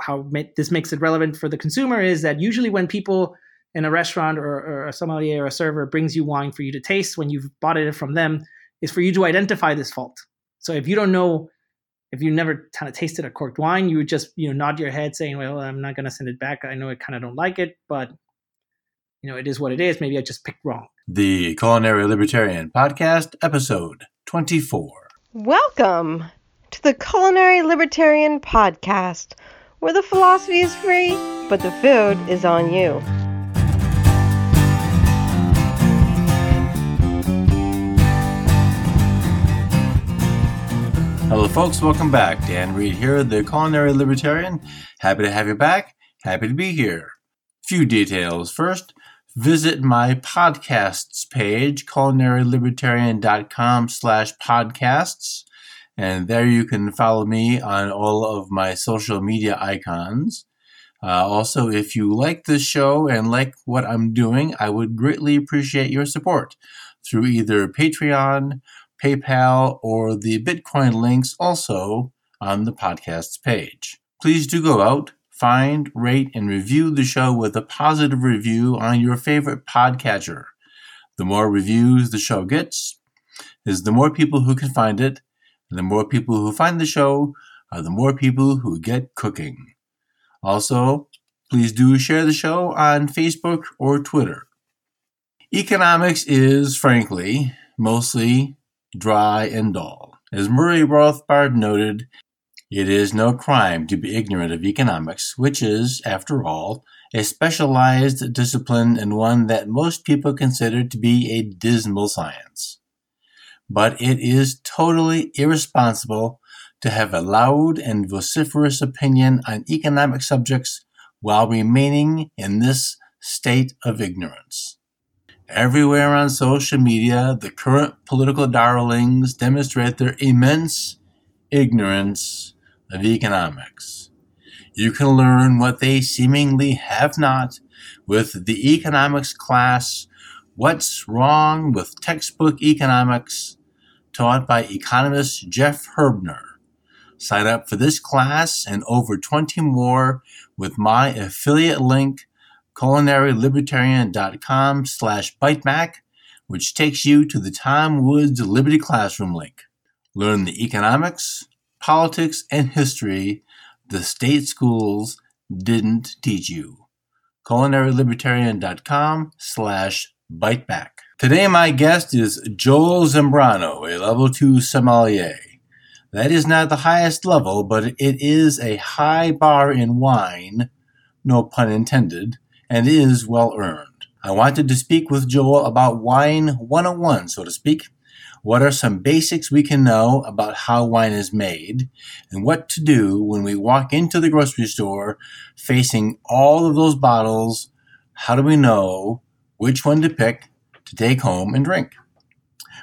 how this makes it relevant for the consumer is that usually when people in a restaurant or, or a sommelier or a server brings you wine for you to taste when you've bought it from them is for you to identify this fault. So if you don't know, if you never kind of tasted a corked wine, you would just you know nod your head saying, "Well, I'm not going to send it back. I know I kind of don't like it, but you know it is what it is. Maybe I just picked wrong." The Culinary Libertarian Podcast, episode 24. Welcome to the Culinary Libertarian Podcast, where the philosophy is free, but the food is on you. Hello, folks. Welcome back. Dan Reed here, the Culinary Libertarian. Happy to have you back. Happy to be here. Few details. First, visit my podcasts page, culinarylibertarian.com slash podcasts. And there you can follow me on all of my social media icons. Uh, also, if you like this show and like what I'm doing, I would greatly appreciate your support through either Patreon PayPal, or the Bitcoin links also on the podcast's page. Please do go out, find, rate, and review the show with a positive review on your favorite podcatcher. The more reviews the show gets, is the more people who can find it, and the more people who find the show are the more people who get cooking. Also, please do share the show on Facebook or Twitter. Economics is, frankly, mostly dry, and dull. As Murray Rothbard noted, it is no crime to be ignorant of economics, which is, after all, a specialized discipline and one that most people consider to be a dismal science. But it is totally irresponsible to have a loud and vociferous opinion on economic subjects while remaining in this state of ignorance. Everywhere on social media, the current political darlings demonstrate their immense ignorance of economics. You can learn what they seemingly have not with the economics class What's Wrong with Textbook Economics, taught by economist Jeff Herbener. Sign up for this class and over 20 more with my affiliate link culinarylibertarian.com slash biteback, which takes you to the Tom Woods Liberty Classroom link. Learn the economics, politics, and history the state schools didn't teach you. culinarylibertarian.com slash biteback. Today my guest is Joel Zambrano, a level 2 sommelier. That is not the highest level, but it is a high bar in wine, no pun intended, and is well earned. I wanted to speak with Joel about wine 101, so to speak. What are some basics we can know about how wine is made and what to do when we walk into the grocery store facing all of those bottles? How do we know which one to pick to take home and drink?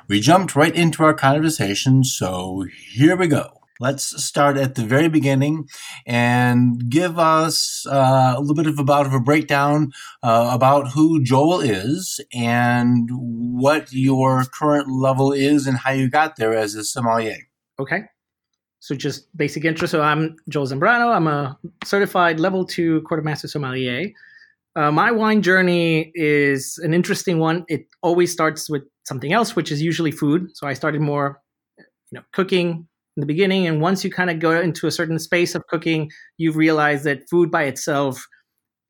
We jumped right into our conversation, so here we go let's start at the very beginning and give us uh, a little bit of about of a breakdown uh, about who Joel is and what your current level is and how you got there as a sommelier. Okay. So just basic intro. So I'm Joel Zambrano. I'm a certified level two Court of Master sommelier. Uh, my wine journey is an interesting one. It always starts with something else, which is usually food. So I started more, you know, cooking, in the beginning and once you kind of go into a certain space of cooking you realize that food by itself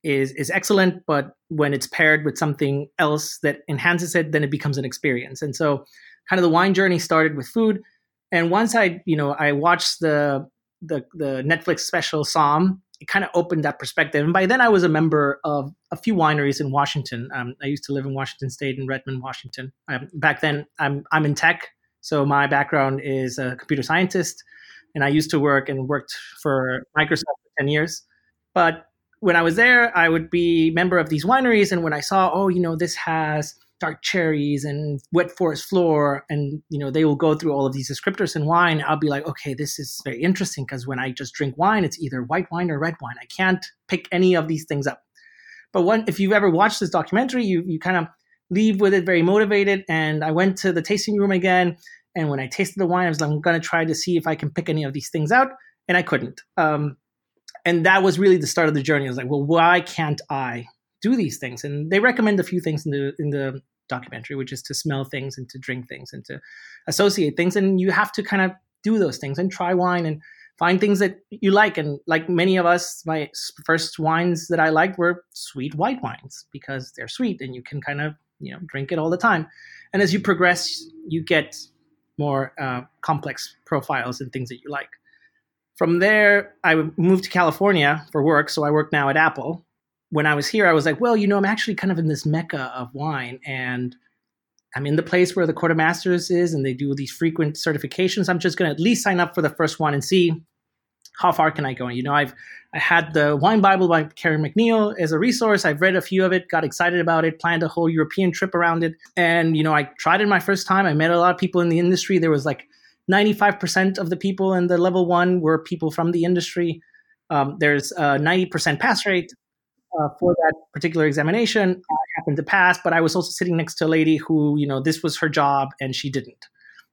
is is excellent but when it's paired with something else that enhances it then it becomes an experience and so kind of the wine journey started with food and once i you know i watched the the, the netflix special Somm it kind of opened that perspective. And by then i was a member of a few wineries in washington. Um, i used to live in washington state in redmond washington. Um, back then i'm i'm in tech so my background is a computer scientist, and I used to work and worked for Microsoft for 10 years. But when I was there, I would be member of these wineries, and when I saw, oh, you know, this has dark cherries and wet forest floor, and you know, they will go through all of these descriptors in wine. I'll be like, okay, this is very interesting because when I just drink wine, it's either white wine or red wine. I can't pick any of these things up. But when, if you've ever watched this documentary, you you kind of leave with it very motivated. And I went to the tasting room again. And when I tasted the wine, I was like, I'm going to try to see if I can pick any of these things out. And I couldn't. Um, and that was really the start of the journey. I was like, well, why can't I do these things? And they recommend a few things in the in the documentary, which is to smell things and to drink things and to associate things. And you have to kind of do those things and try wine and find things that you like. And like many of us, my first wines that I liked were sweet white wines because they're sweet and you can kind of you know drink it all the time. And as you progress, you get more uh, complex profiles and things that you like. From there, I moved to California for work. So I work now at Apple. When I was here, I was like, well, you know, I'm actually kind of in this mecca of wine. And I'm in the place where the Court of Masters is, and they do these frequent certifications. I'm just going to at least sign up for the first one and see how far can I go. And, You know, I've I had the Wine Bible by Karen MacNeil as a resource. I've read a few of it, got excited about it, planned a whole European trip around it, and you know, I tried it my first time. I met a lot of people in the industry. There was like 95% of the people in the level one were people from the industry. Um, there's a 90% pass rate uh, for that particular examination. I happened to pass, but I was also sitting next to a lady who, you know, this was her job and she didn't.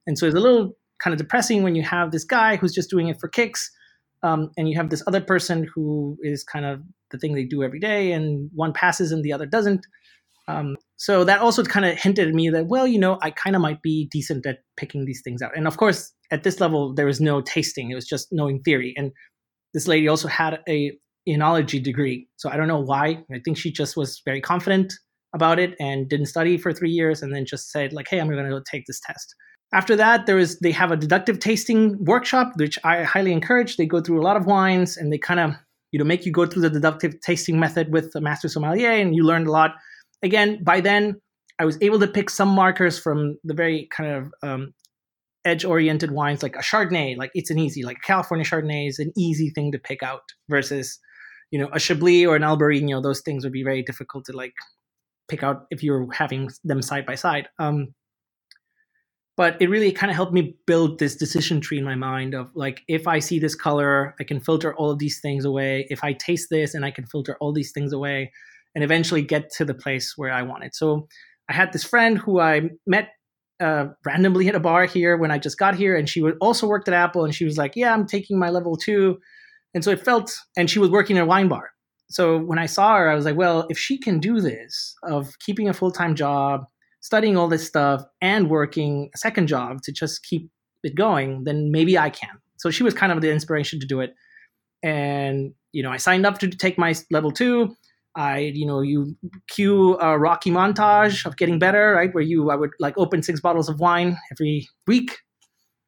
And so it's a little kind of depressing when you have this guy who's just doing it for kicks, um, and you have this other person who is kind of the thing they do every day, and one passes and the other doesn't. Um, so that also kind of hinted at me that, well, you know, I kind of might be decent at picking these things out. And of course, at this level, there was no tasting; it was just knowing theory. And this lady also had a enology degree, so I don't know why. I think she just was very confident about it and didn't study for three years, and then just said like, "Hey, I'm going to go take this test." After that, there is they have a deductive tasting workshop, which I highly encourage. They go through a lot of wines, and they kind of you know make you go through the deductive tasting method with a master sommelier, and you learn a lot again, by then I was able to pick some markers from the very kind of um, edge oriented wines like a Chardonnay. Like it's an easy, like California Chardonnay is an easy thing to pick out versus, you know, a Chablis or an Albarino. Those things would be very difficult to like pick out if you're having them side by side. Um, but it really kind of helped me build this decision tree in my mind of like if i see this color i can filter all of these things away if i taste this and i can filter all these things away and eventually get to the place where I wanted. So I had this friend who I met uh, randomly at a bar here when I just got here, and she also worked at Apple, and she was like, "Yeah, I'm taking my level two. And so it felt, and she was working at a wine bar. So when I saw her, I was like, "Well, if she can do this of keeping a full time job, studying all this stuff, and working a second job to just keep it going, then maybe I can." So she was kind of the inspiration to do it, and you know, I signed up to take my level two I, you know, you cue a rocky montage of getting better, right? Where you, I would like open six bottles of wine every week,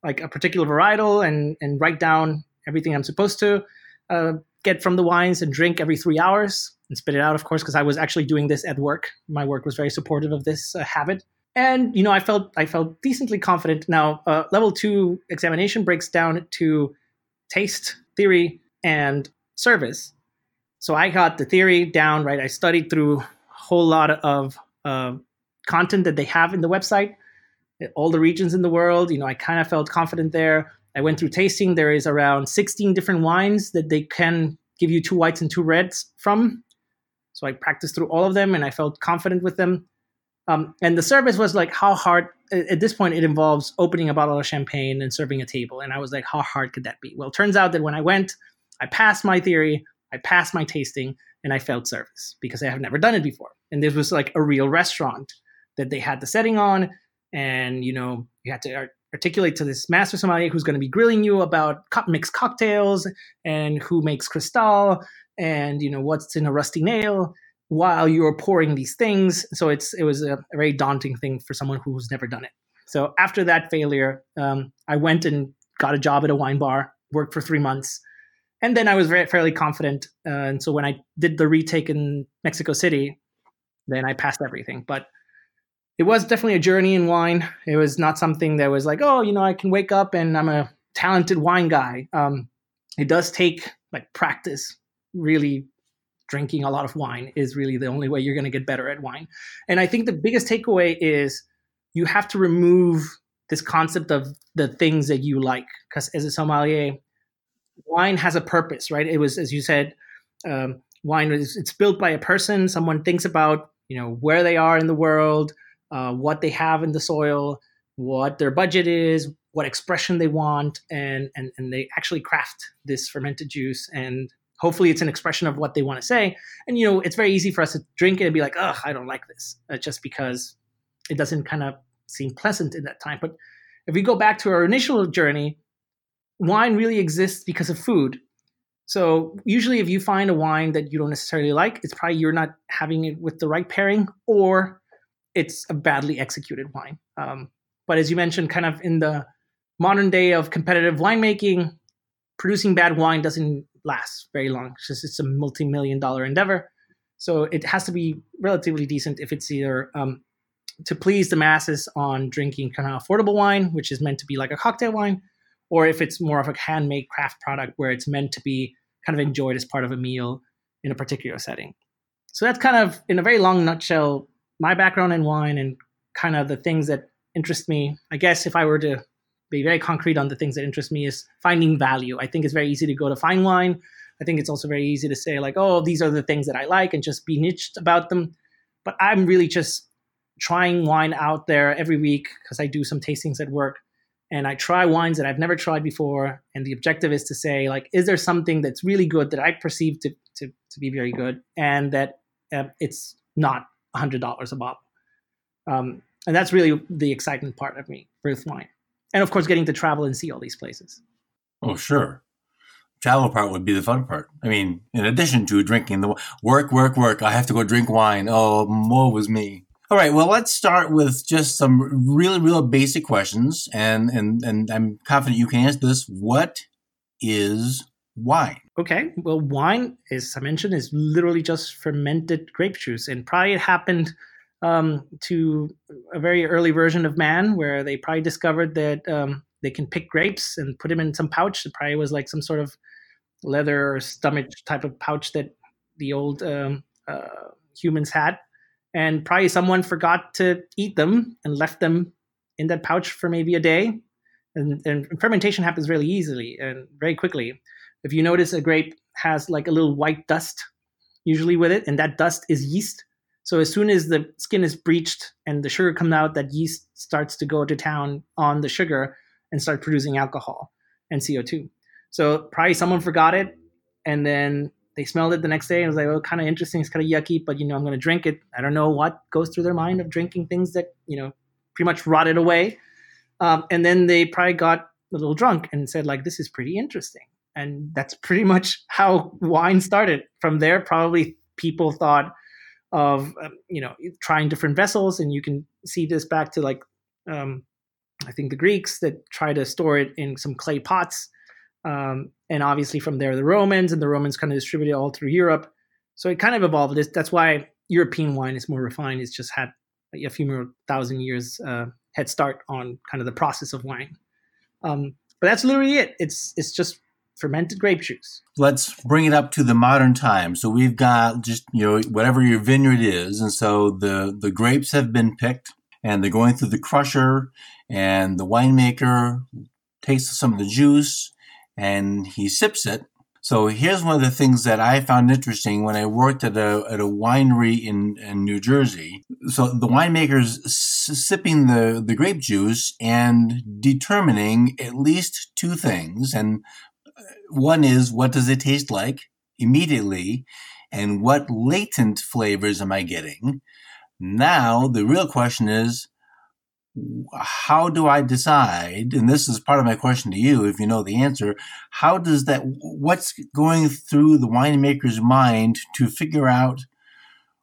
like a particular varietal, and and write down everything I'm supposed to uh, get from the wines and drink every three hours and spit it out, of course, because I was actually doing this at work. My work was very supportive of this uh, habit, and you know, I felt I felt decently confident. Now, uh, level two examination breaks down to taste, theory, and service so I got the theory down, right? I studied through a whole lot of uh, content that they have in the website, all the regions in the world. You know, I kind of felt confident there. I went through tasting. There is around 16 different wines that they can give you two whites and two reds from. So I practiced through all of them and I felt confident with them. Um, and the service was like, how hard, at this point, it involves opening a bottle of champagne and serving a table. And I was like, how hard could that be? Well, it turns out that when I went, I passed my theory, I passed my tasting and I felt service because I have never done it before. And this was like a real restaurant that they had the setting on. And, you know, you had to articulate to this master sommelier who's going to be grilling you about mixed cocktails and who makes Cristal and, you know, what's in a rusty nail while you're pouring these things. So it's it was a, a very daunting thing for someone who's never done it. So after that failure, um, I went and got a job at a wine bar, worked for three months, and then I was very fairly confident. Uh, and so when I did the retake in Mexico City, then I passed everything. But it was definitely a journey in wine. It was not something that was like, oh, you know, I can wake up and I'm a talented wine guy. Um, it does take like practice. Really, drinking a lot of wine is really the only way you're going to get better at wine. And I think the biggest takeaway is you have to remove this concept of the things that you like because as a sommelier wine has a purpose, right? It was, as you said, um, wine is it's built by a person. Someone thinks about you know where they are in the world, uh, what they have in the soil, what their budget is, what expression they want, and and and they actually craft this fermented juice and hopefully it's an expression of what they want to say. And you know, it's very easy for us to drink it and be like, "Ugh, I don't like this," uh, just because it doesn't kind of seem pleasant in that time. But if we go back to our initial journey, wine really exists because of food. So usually, if you find a wine that you don't necessarily like, it's probably you're not having it with the right pairing, or it's a badly executed wine. Um, but as you mentioned, kind of in the modern day of competitive winemaking, producing bad wine doesn't last very long. It's just it's a multi-million dollar endeavor. So it has to be relatively decent if it's either um, to please the masses on drinking kind of affordable wine, which is meant to be like a cocktail wine, or if it's more of a handmade craft product where it's meant to be kind of enjoyed as part of a meal in a particular setting. So that's kind of, in a very long nutshell, my background in wine and kind of the things that interest me. I guess if I were to be very concrete on the things that interest me is finding value. I think it's very easy to go to fine wine. I think it's also very easy to say like, oh, these are the things that I like and just be niched about them. But I'm really just trying wine out there every week because I do some tastings at work and I try wines that I've never tried before. And the objective is to say like, is there something that's really good that I perceive to to, to be very good and that uh, it's not hundred dollars a bottle. Um, and that's really the exciting part of me with wine. And of course getting to travel and see all these places. Oh sure. Travel part would be the fun part. I mean in addition to drinking the work work work i have to go drink wine. Oh more was me. All right well let's start with just some really real basic questions. And and and i'm confident you can answer this. What is wine okay well wine as i mentioned is literally just fermented grape juice and probably it happened um, to a very early version of man where they probably discovered that um, they can pick grapes and put them in some pouch. It probably was like some sort of leather or stomach type of pouch that the old um, uh, humans had. And probably someone forgot to eat them and left them in that pouch for maybe a day. And, and fermentation happens really easily and very quickly. If you notice, a grape has like a little white dust usually with it, and that dust is yeast so as soon as the skin is breached and the sugar comes out, that yeast starts to go to town on the sugar and start producing alcohol and CO2. So probably someone forgot it and then they smelled it the next day and was like, oh, kind of interesting. It's kind of yucky, but you know, I'm going to drink it. I don't know what goes through their mind of drinking things that, you know, pretty much rotted away. Um, and then they probably got a little drunk and said like, this is pretty interesting. And that's pretty much how wine started. From there, probably people thought, of um, you know trying different vessels. And you can see this back to like um, i think the greeks that try to store it in some clay pots. Um, and obviously from there the romans and the romans kind of distributed all through europe. So it kind of evolved. This that's why european wine is more refined. It's just had a few more thousand years uh, head start on kind of the process of wine. Um, but that's literally it. It's it's just fermented grape juice. Let's bring it up to the modern time. So we've got just you know whatever your vineyard is, and so the the grapes have been picked, and they're going through the crusher, and the winemaker takes some of the juice, and he sips it. So here's one of the things that I found interesting when I worked at a at a winery in, in New Jersey. So the winemaker's sipping the, the grape juice and determining at least two things, and one is what does it taste like immediately and what latent flavors am I getting? Now, the real question is, how do I decide? And this is part of my question to you, if you know the answer. How does that, what's going through the winemaker's mind to figure out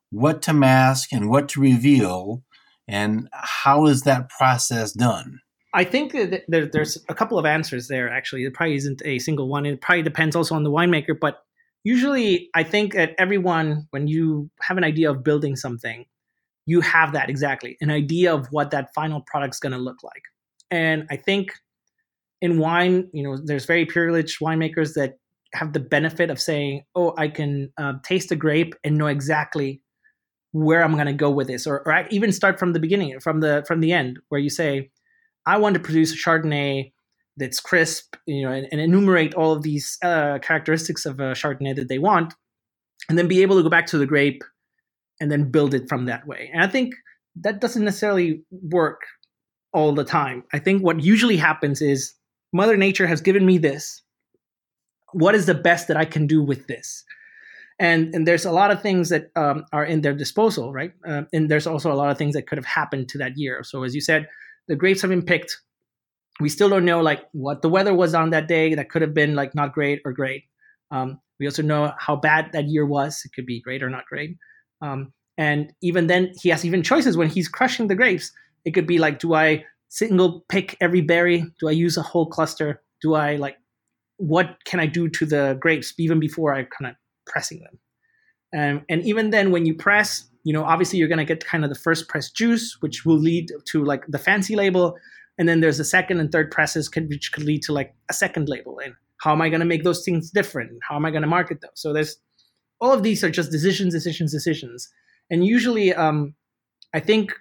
what to mask and what to reveal? And how is that process done? I think that there's a couple of answers there. Actually, it probably isn't a single one. It probably depends also on the winemaker. But usually, I think that everyone, when you have an idea of building something, you have that exactly an idea of what that final product's going to look like. And I think in wine, you know, there's very privileged winemakers that have the benefit of saying, "Oh, I can uh, taste a grape and know exactly where I'm going to go with this," or, or even start from the beginning, from the from the end, where you say I want to produce a Chardonnay that's crisp, you know, and, and enumerate all of these uh, characteristics of a Chardonnay that they want, and then be able to go back to the grape and then build it from that way. And I think that doesn't necessarily work all the time. I think what usually happens is Mother Nature has given me this. what is the best that I can do with this? And and there's a lot of things that um, are in their disposal, right? Uh, and there's also a lot of things that could have happened to that year. So as you said, the grapes have been picked. We still don't know like what the weather was on that day. That could have been like not great or great. Um, we also know how bad that year was. It could be great or not great. Um, and even then, he has even choices when he's crushing the grapes. It could be like, do I single pick every berry? Do I use a whole cluster? Do I like, what can I do to the grapes even before I kind of pressing them? Um, and even then, when you press, you know, obviously you're going to get kind of the first press juice, which will lead to like the fancy label. And then there's the second and third presses, which could lead to like a second label. And how am I going to make those things different? How am I going to market those? So there's all of these are just decisions, decisions, decisions. And usually, um, I think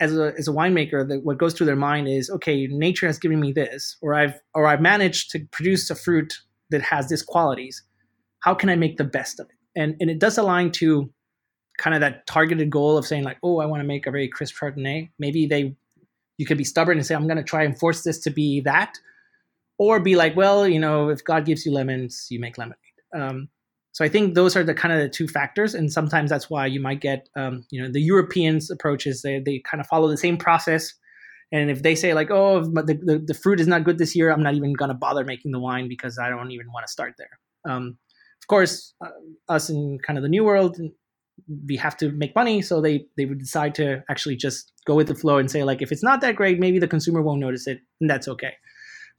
as a as a winemaker, that what goes through their mind is, okay, nature has given me this, or I've or I've managed to produce a fruit that has these qualities. How can I make the best of it? And and it does align to kind of that targeted goal of saying like, oh, I want to make a very crisp Chardonnay. Maybe they you could be stubborn and say, I'm going to try and force this to be that, or be like, well, you know, if God gives you lemons, you make lemonade. Um, so I think those are the kind of the two factors, and sometimes that's why you might get, um, you know, the Europeans' approaches. They they kind of follow the same process, and if they say like, oh, the, the, the fruit is not good this year, I'm not even gonna bother making the wine because I don't even want to start there. Um, of course, uh, us in kind of the new world, we have to make money, so they they would decide to actually just go with the flow and say like, if it's not that great, maybe the consumer won't notice it, and that's okay.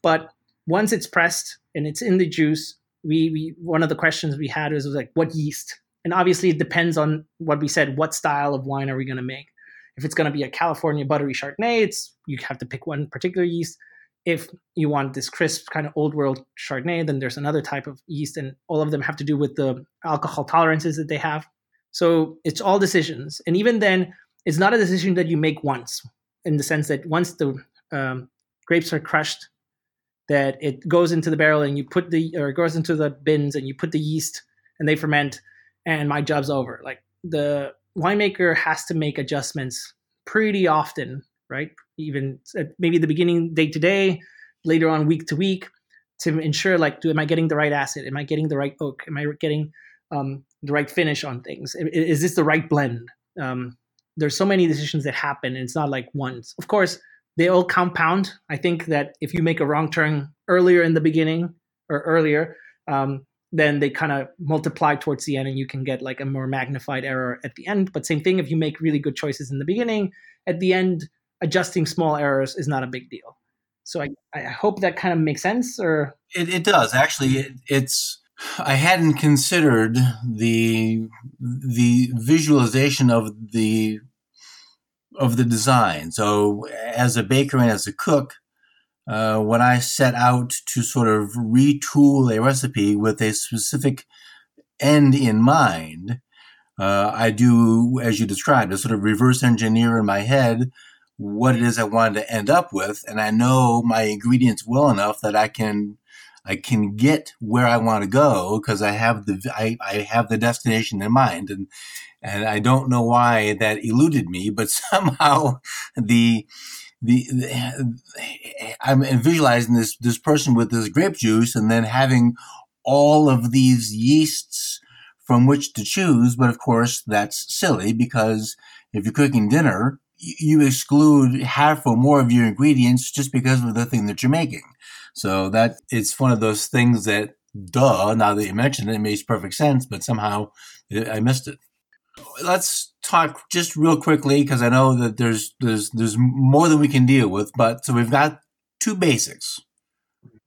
But once it's pressed and it's in the juice, we, we one of the questions we had was, was like what yeast? And obviously it depends on what we said what style of wine are we going to make? If it's going to be a california buttery chardonnay it's you have to pick one particular yeast if you want this crisp kind of old world chardonnay then there's another type of yeast and all of them have to do with the alcohol tolerances that they have. So it's all decisions. And even then it's not a decision that you make once in the sense that once the um, grapes are crushed that it goes into the barrel and you put the or it goes into the bins and you put the yeast and they ferment and my job's over. Like the winemaker has to make adjustments pretty often right even maybe the beginning day to day later on week to week to ensure like do am i getting the right acid am i getting the right oak am i getting um, the right finish on things? Is, is this the right blend? Um, there's so many decisions that happen and it's not like once. Of course they all compound. I think that if you make a wrong turn earlier in the beginning or earlier, um, then they kind of multiply towards the end and you can get like a more magnified error at the end. But same thing, if you make really good choices in the beginning, at the end, adjusting small errors is not a big deal. So I, I hope that kind of makes sense or it, it does actually it, it's I hadn't considered the the visualization of the of the design. So, as a baker and as a cook, uh, when I set out to sort of retool a recipe with a specific end in mind, uh, I do, as you described, a sort of reverse engineer in my head what it is I wanted to end up with, and I know my ingredients well enough that I can I can get where I want to go because I have the I, I have the destination in mind, and and I don't know why that eluded me, but somehow the the, the I'm visualizing this this person with this grape juice, and then having all of these yeasts from which to choose. But of course, that's silly because if you're cooking dinner, you exclude half or more of your ingredients just because of the thing that you're making. So that it's one of those things that, duh, now that you mention it, it makes perfect sense, but somehow eh, I missed it. Let's talk just real quickly because I know that there's there's there's more than we can deal with. But so we've got two basics: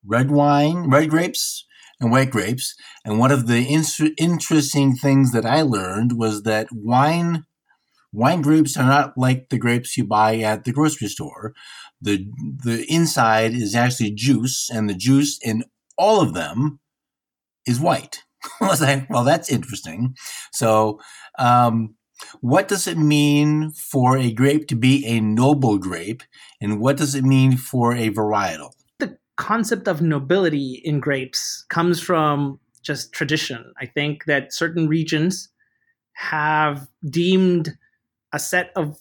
red wine, red grapes, and white grapes. And one of the in- interesting things that I learned was that wine wine grapes are not like the grapes you buy at the grocery store the the inside is actually juice, and the juice in all of them is white. Well, that's interesting. So, um, what does it mean for a grape to be a noble grape, and what does it mean for a varietal? The concept of nobility in grapes comes from just tradition. I think that certain regions have deemed a set of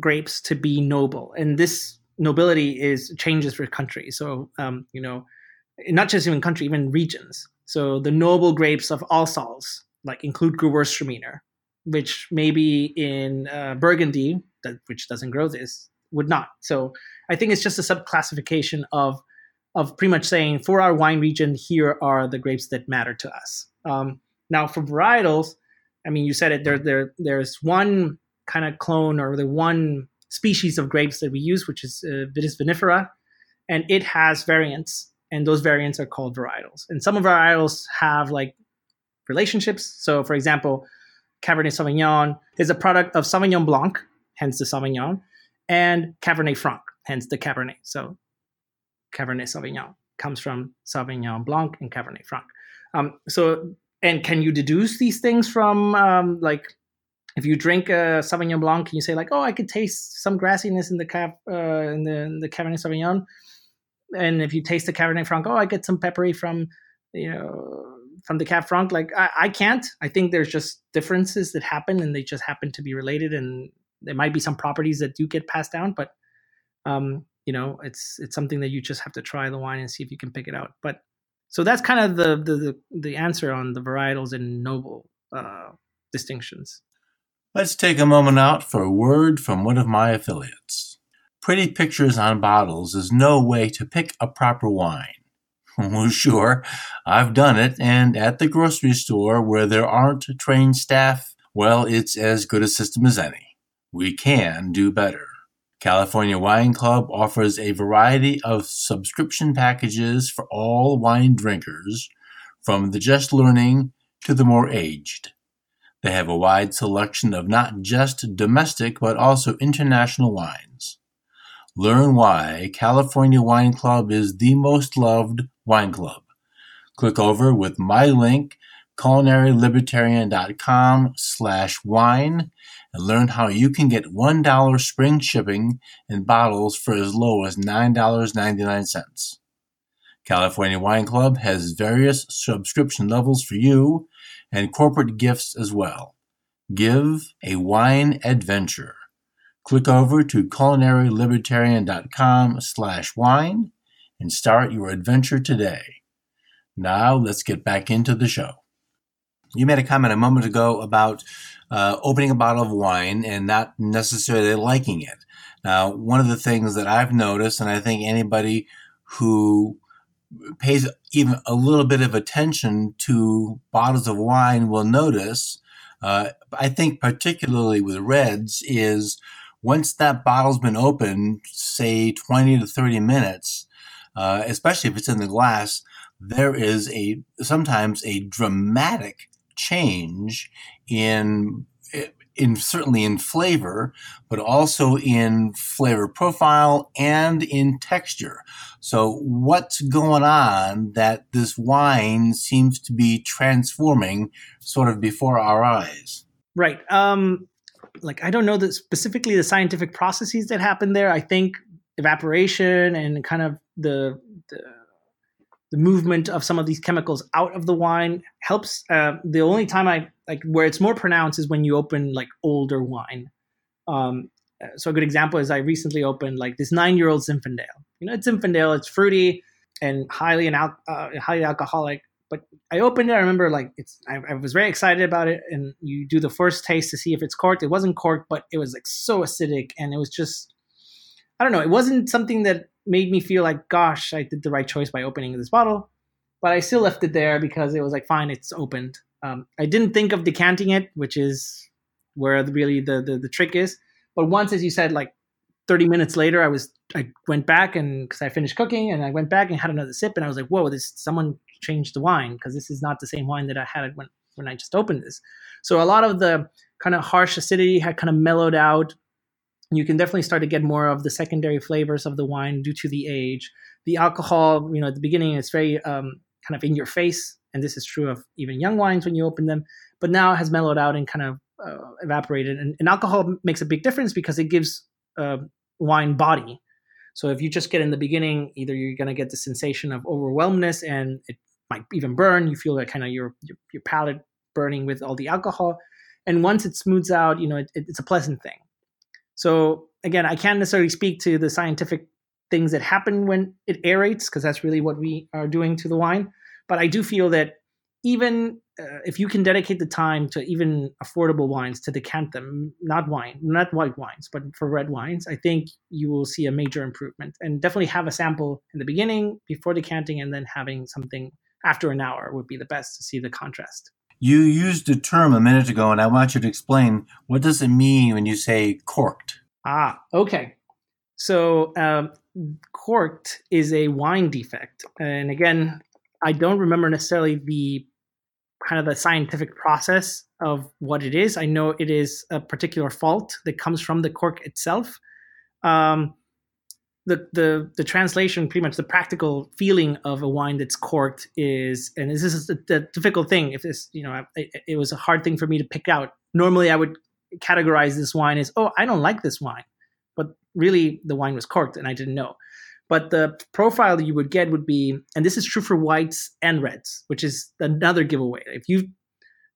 grapes to be noble, and this nobility is changes for country. So um, you know, not just even country, even regions. So the noble grapes of Alsace, like include Gewürztraminer, which maybe in uh, Burgundy, that, which doesn't grow this, would not. So I think it's just a subclassification of of pretty much saying for our wine region, here are the grapes that matter to us. Um, now for varietals, I mean, you said it. There, there, there's one kind of clone or the one species of grapes that we use, which is uh, Vitis vinifera, and it has variants, and those variants are called varietals. And some of varietals have like relationships. So, for example, Cabernet Sauvignon is a product of Sauvignon Blanc, hence the Sauvignon, and Cabernet Franc, hence the Cabernet. So Cabernet Sauvignon comes from Sauvignon Blanc and Cabernet Franc. Um, so, and can you deduce these things from um, like if you drink a Sauvignon Blanc, can you say like, oh, I could taste some grassiness in the cap uh, in the in the Cabernet Sauvignon, and if you taste the Cabernet Franc, oh, I get some peppery from you know from the Cab Franc. Like I, I can't. I think there's just differences that happen, and they just happen to be related, and there might be some properties that do get passed down, but um, you know, it's it's something that you just have to try the wine and see if you can pick it out. But so that's kind of the the the, answer on the varietals and noble uh, distinctions. Let's take a moment out for a word from one of my affiliates. Pretty pictures on bottles is no way to pick a proper wine. Well, sure, I've done it, and at the grocery store where there aren't trained staff, well, it's as good a system as any. We can do better. California Wine Club offers a variety of subscription packages for all wine drinkers, from the just learning to the more aged. They have a wide selection of not just domestic but also international wines. Learn why California Wine Club is the most loved wine club. Click over with my link, culinarylibertarian.com slash wine and learn how you can get $1 spring shipping in bottles for as low as $9.99. California Wine Club has various subscription levels for you and corporate gifts as well. Give a wine adventure. Click over to culinarylibertarian.com slash wine and start your adventure today. Now let's get back into the show. You made a comment a moment ago about uh, opening a bottle of wine and not necessarily liking it. Now, one of the things that I've noticed, and I think anybody who pays even a little bit of attention to bottles of wine will notice, uh, I think particularly with reds, is once that bottle's been opened, say 20 to 30 minutes, uh, especially if it's in the glass, there is a sometimes a dramatic change in in certainly in flavor, but also in flavor profile and in texture. So what's going on that this wine seems to be transforming sort of before our eyes? Right. Um, like I don't know the specifically the scientific processes that happen there. I think evaporation and kind of the the the movement of some of these chemicals out of the wine helps. Uh, the only time I like where it's more pronounced is when you open like older wine. Um, so a good example is I recently opened like this nine-year-old Zinfandel. You know, it's Zinfandel. It's fruity and highly and al- uh, highly alcoholic. But I opened it. I remember like it's. I, I, was very excited about it. And you do the first taste to see if it's corked. It wasn't corked, but it was like so acidic, and it was just. I don't know. It wasn't something that made me feel like, gosh, I did the right choice by opening this bottle. But I still left it there because it was like, fine, it's opened. Um, I didn't think of decanting it, which is where really the, the, the trick is. But once, as you said, like 30 minutes later, I was I went back and because I finished cooking and I went back and had another sip and I was like, whoa, this someone changed the wine because this is not the same wine that I had when when I just opened this. So a lot of the kind of harsh acidity had kind of mellowed out you can definitely start to get more of the secondary flavors of the wine due to the age. The alcohol, you know, at the beginning, it's very um, kind of in your face, and this is true of even young wines when you open them. But now it has mellowed out and kind of uh, evaporated. And, and, alcohol makes a big difference because it gives uh, wine body. So if you just get in the beginning, either you're going to get the sensation of overwhelmness, and it might even burn. You feel like kind of your, your, your palate burning with all the alcohol. And once it smooths out, you know, it, it's a pleasant thing. So again, I can't necessarily speak to the scientific things that happen when it aerates because that's really what we are doing to the wine. But I do feel that even uh, if you can dedicate the time to even affordable wines to decant them, not wine, not white wines, but for red wines, I think you will see a major improvement. And definitely have a sample in the beginning before decanting, and then having something after an hour would be the best to see the contrast. You used a term a minute ago, and I want you to explain what does it mean when you say corked. Ah, okay. So um, corked is a wine defect, and again, I don't remember necessarily the kind of the scientific process of what it is. I know it is a particular fault that comes from the cork itself. Um, the the the translation, pretty much the practical feeling of a wine that's corked is, and this is the, difficult thing. If this, you know, it, it was a hard thing for me to pick out. Normally, I would categorize this wine as, oh, I don't like this wine, but really the wine was corked, and I didn't know. But the profile you would get would be, and this is true for whites and reds, which is another giveaway. If you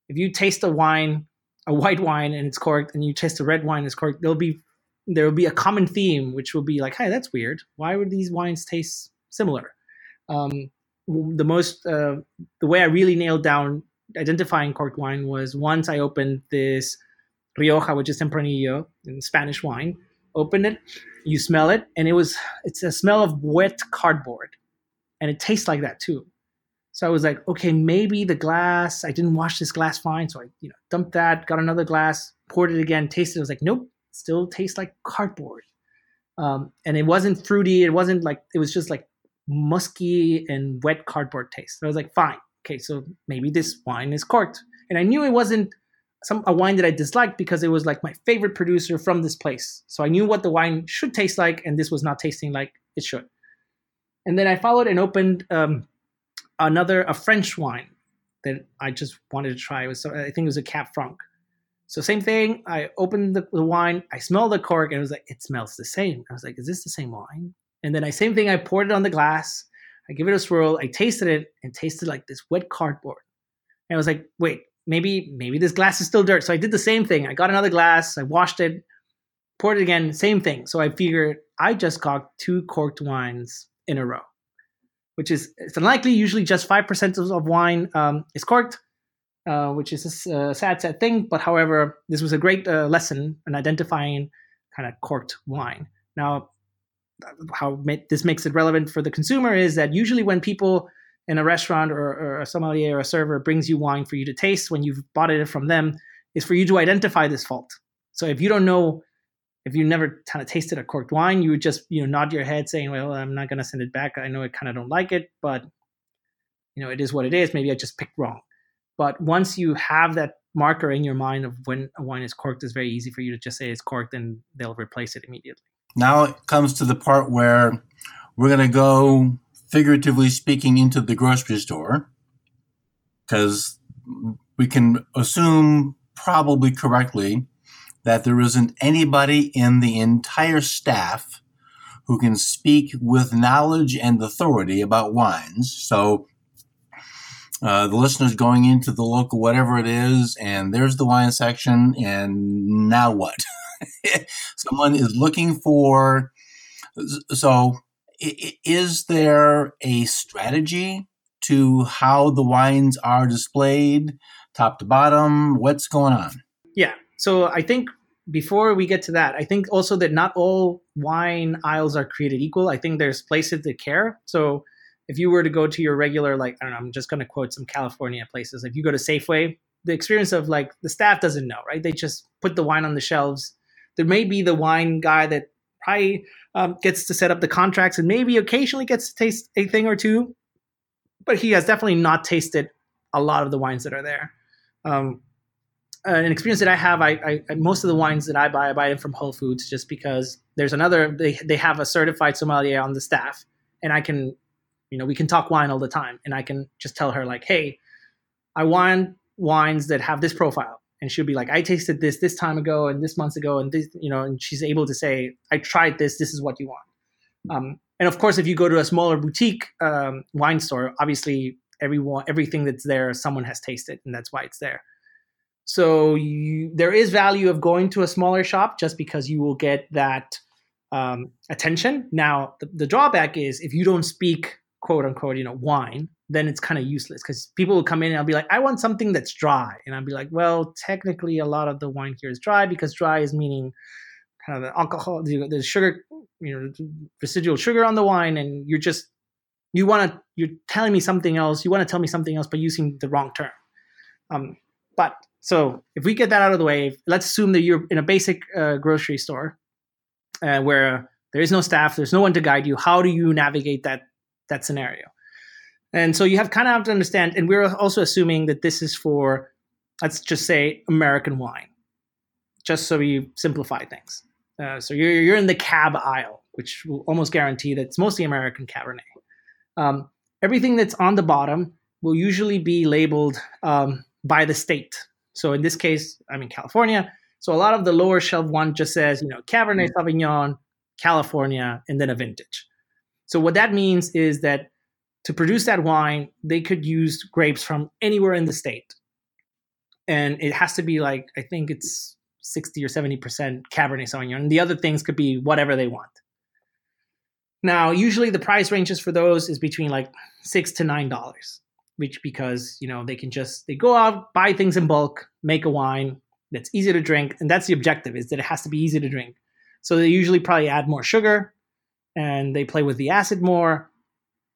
if you taste a wine, a white wine, and it's corked, and you taste a red wine, and it's corked, there'll be there will be a common theme, which will be like, "Hey, that's weird. Why would these wines taste similar?" Um, the most uh, the way I really nailed down identifying corked wine was once I opened this Rioja, which is Tempranillo, in Spanish wine, open it, you smell it, and it was it's a smell of wet cardboard, and it tastes like that too. So I was like, okay, maybe the glass. I didn't wash this glass fine, so I you know dumped that, got another glass, poured it again, tasted. it. I was like, nope, still tastes like cardboard. Um, and it wasn't fruity. It wasn't like it was just like musky and wet cardboard taste. So I was like, fine, okay, so maybe this wine is corked. And I knew it wasn't some a wine that I disliked because it was like my favorite producer from this place. So I knew what the wine should taste like, and this was not tasting like it should. And then I followed and opened um, another a French wine that I just wanted to try. It was I think it was a Cab Franc. So same thing. I opened the, the wine. I smelled the cork, and it was like it smells the same. I was like, is this the same wine? And then I same thing. I poured it on the glass. I give it a swirl. I tasted it and tasted like this wet cardboard. And I was like, wait, maybe maybe this glass is still dirt. So I did the same thing. I got another glass, I washed it, poured it again, same thing. So I figured I just got two corked wines in a row, which is it's unlikely. Usually, just five percent of wine um, is corked, uh, which is a sad, sad thing. But however, this was a great uh, lesson in identifying kind of corked wine. Now, how this makes it relevant for the consumer is that usually when people in a restaurant or, or a sommelier or a server brings you wine for you to taste when you've bought it from them is for you to identify this fault. So if you don't know, if you never kind of tasted a corked wine, you would just you know nod your head saying, "Well, I'm not going to send it back. I know I kind of don't like it, but you know it is what it is. Maybe I just picked wrong." But once you have that marker in your mind of when a wine is corked, it's very easy for you to just say it's corked, and they'll replace it immediately. Now it comes to the part where we're going to go figuratively speaking, into the grocery store because we can assume probably correctly that there isn't anybody in the entire staff who can speak with knowledge and authority about wines. So uh, the listeners going into the local whatever it is, and there's the wine section, and now what? Someone is looking for. So is there a strategy to how the wines are displayed, top to bottom? What's going on? Yeah. So I think before we get to that, I think also that not all wine aisles are created equal. I think there's places that care. So if you were to go to your regular, like, I don't know, I'm just going to quote some California places. If you go to Safeway, the experience of like the staff doesn't know, right? They just put the wine on the shelves. There may be the wine guy that probably um, gets to set up the contracts and maybe occasionally gets to taste a thing or two, but he has definitely not tasted a lot of the wines that are there. Um, an experience that I have, I, I, most of the wines that I buy, I buy them from Whole Foods just because there's another they they have a certified sommelier on the staff, and I can, you know, we can talk wine all the time, and I can just tell her like, hey, I want wines that have this profile and she'll be like, I tasted this this time ago and this months ago, and this, you know, and she's able to say, I tried this. This is what you want. Um, and of course, if you go to a smaller boutique um, wine store, obviously everyone, everything that's there, someone has tasted, and that's why it's there. So you, there is value of going to a smaller shop just because you will get that um, attention. Now, the, the drawback is if you don't speak quote unquote, you know, wine, then it's kind of useless because people will come in and I'll be like, I want something that's dry. And I'll be like, well, technically, a lot of the wine here is dry because dry is meaning kind of the alcohol, the, the sugar, you know, residual sugar on the wine. And you're just, you want to, you're telling me something else. You want to tell me something else, but using the wrong term. Um, but so if we get that out of the way, let's assume that you're in a basic uh, grocery store uh, where there is no staff, there's no one to guide you. How do you navigate that that scenario? And so you have kind of have to understand, and we're also assuming that this is for, let's just say, American wine, just so we simplify things. Uh, so you're you're in the cab aisle, which will almost guarantee that it's mostly American Cabernet. Um, everything that's on the bottom will usually be labeled um, by the state. So in this case, I'm in California. So a lot of the lower shelf one just says, you know, Cabernet Sauvignon, California, and then a vintage. So what that means is that to produce that wine, they could use grapes from anywhere in the state. And it has to be like, I think it's 60 or 70% Cabernet Sauvignon. And the other things could be whatever they want. Now, usually the price ranges for those is between like six to nine dollars, which because you know they can just they go out, buy things in bulk, make a wine that's easy to drink, and that's the objective is that it has to be easy to drink. So they usually probably add more sugar and they play with the acid more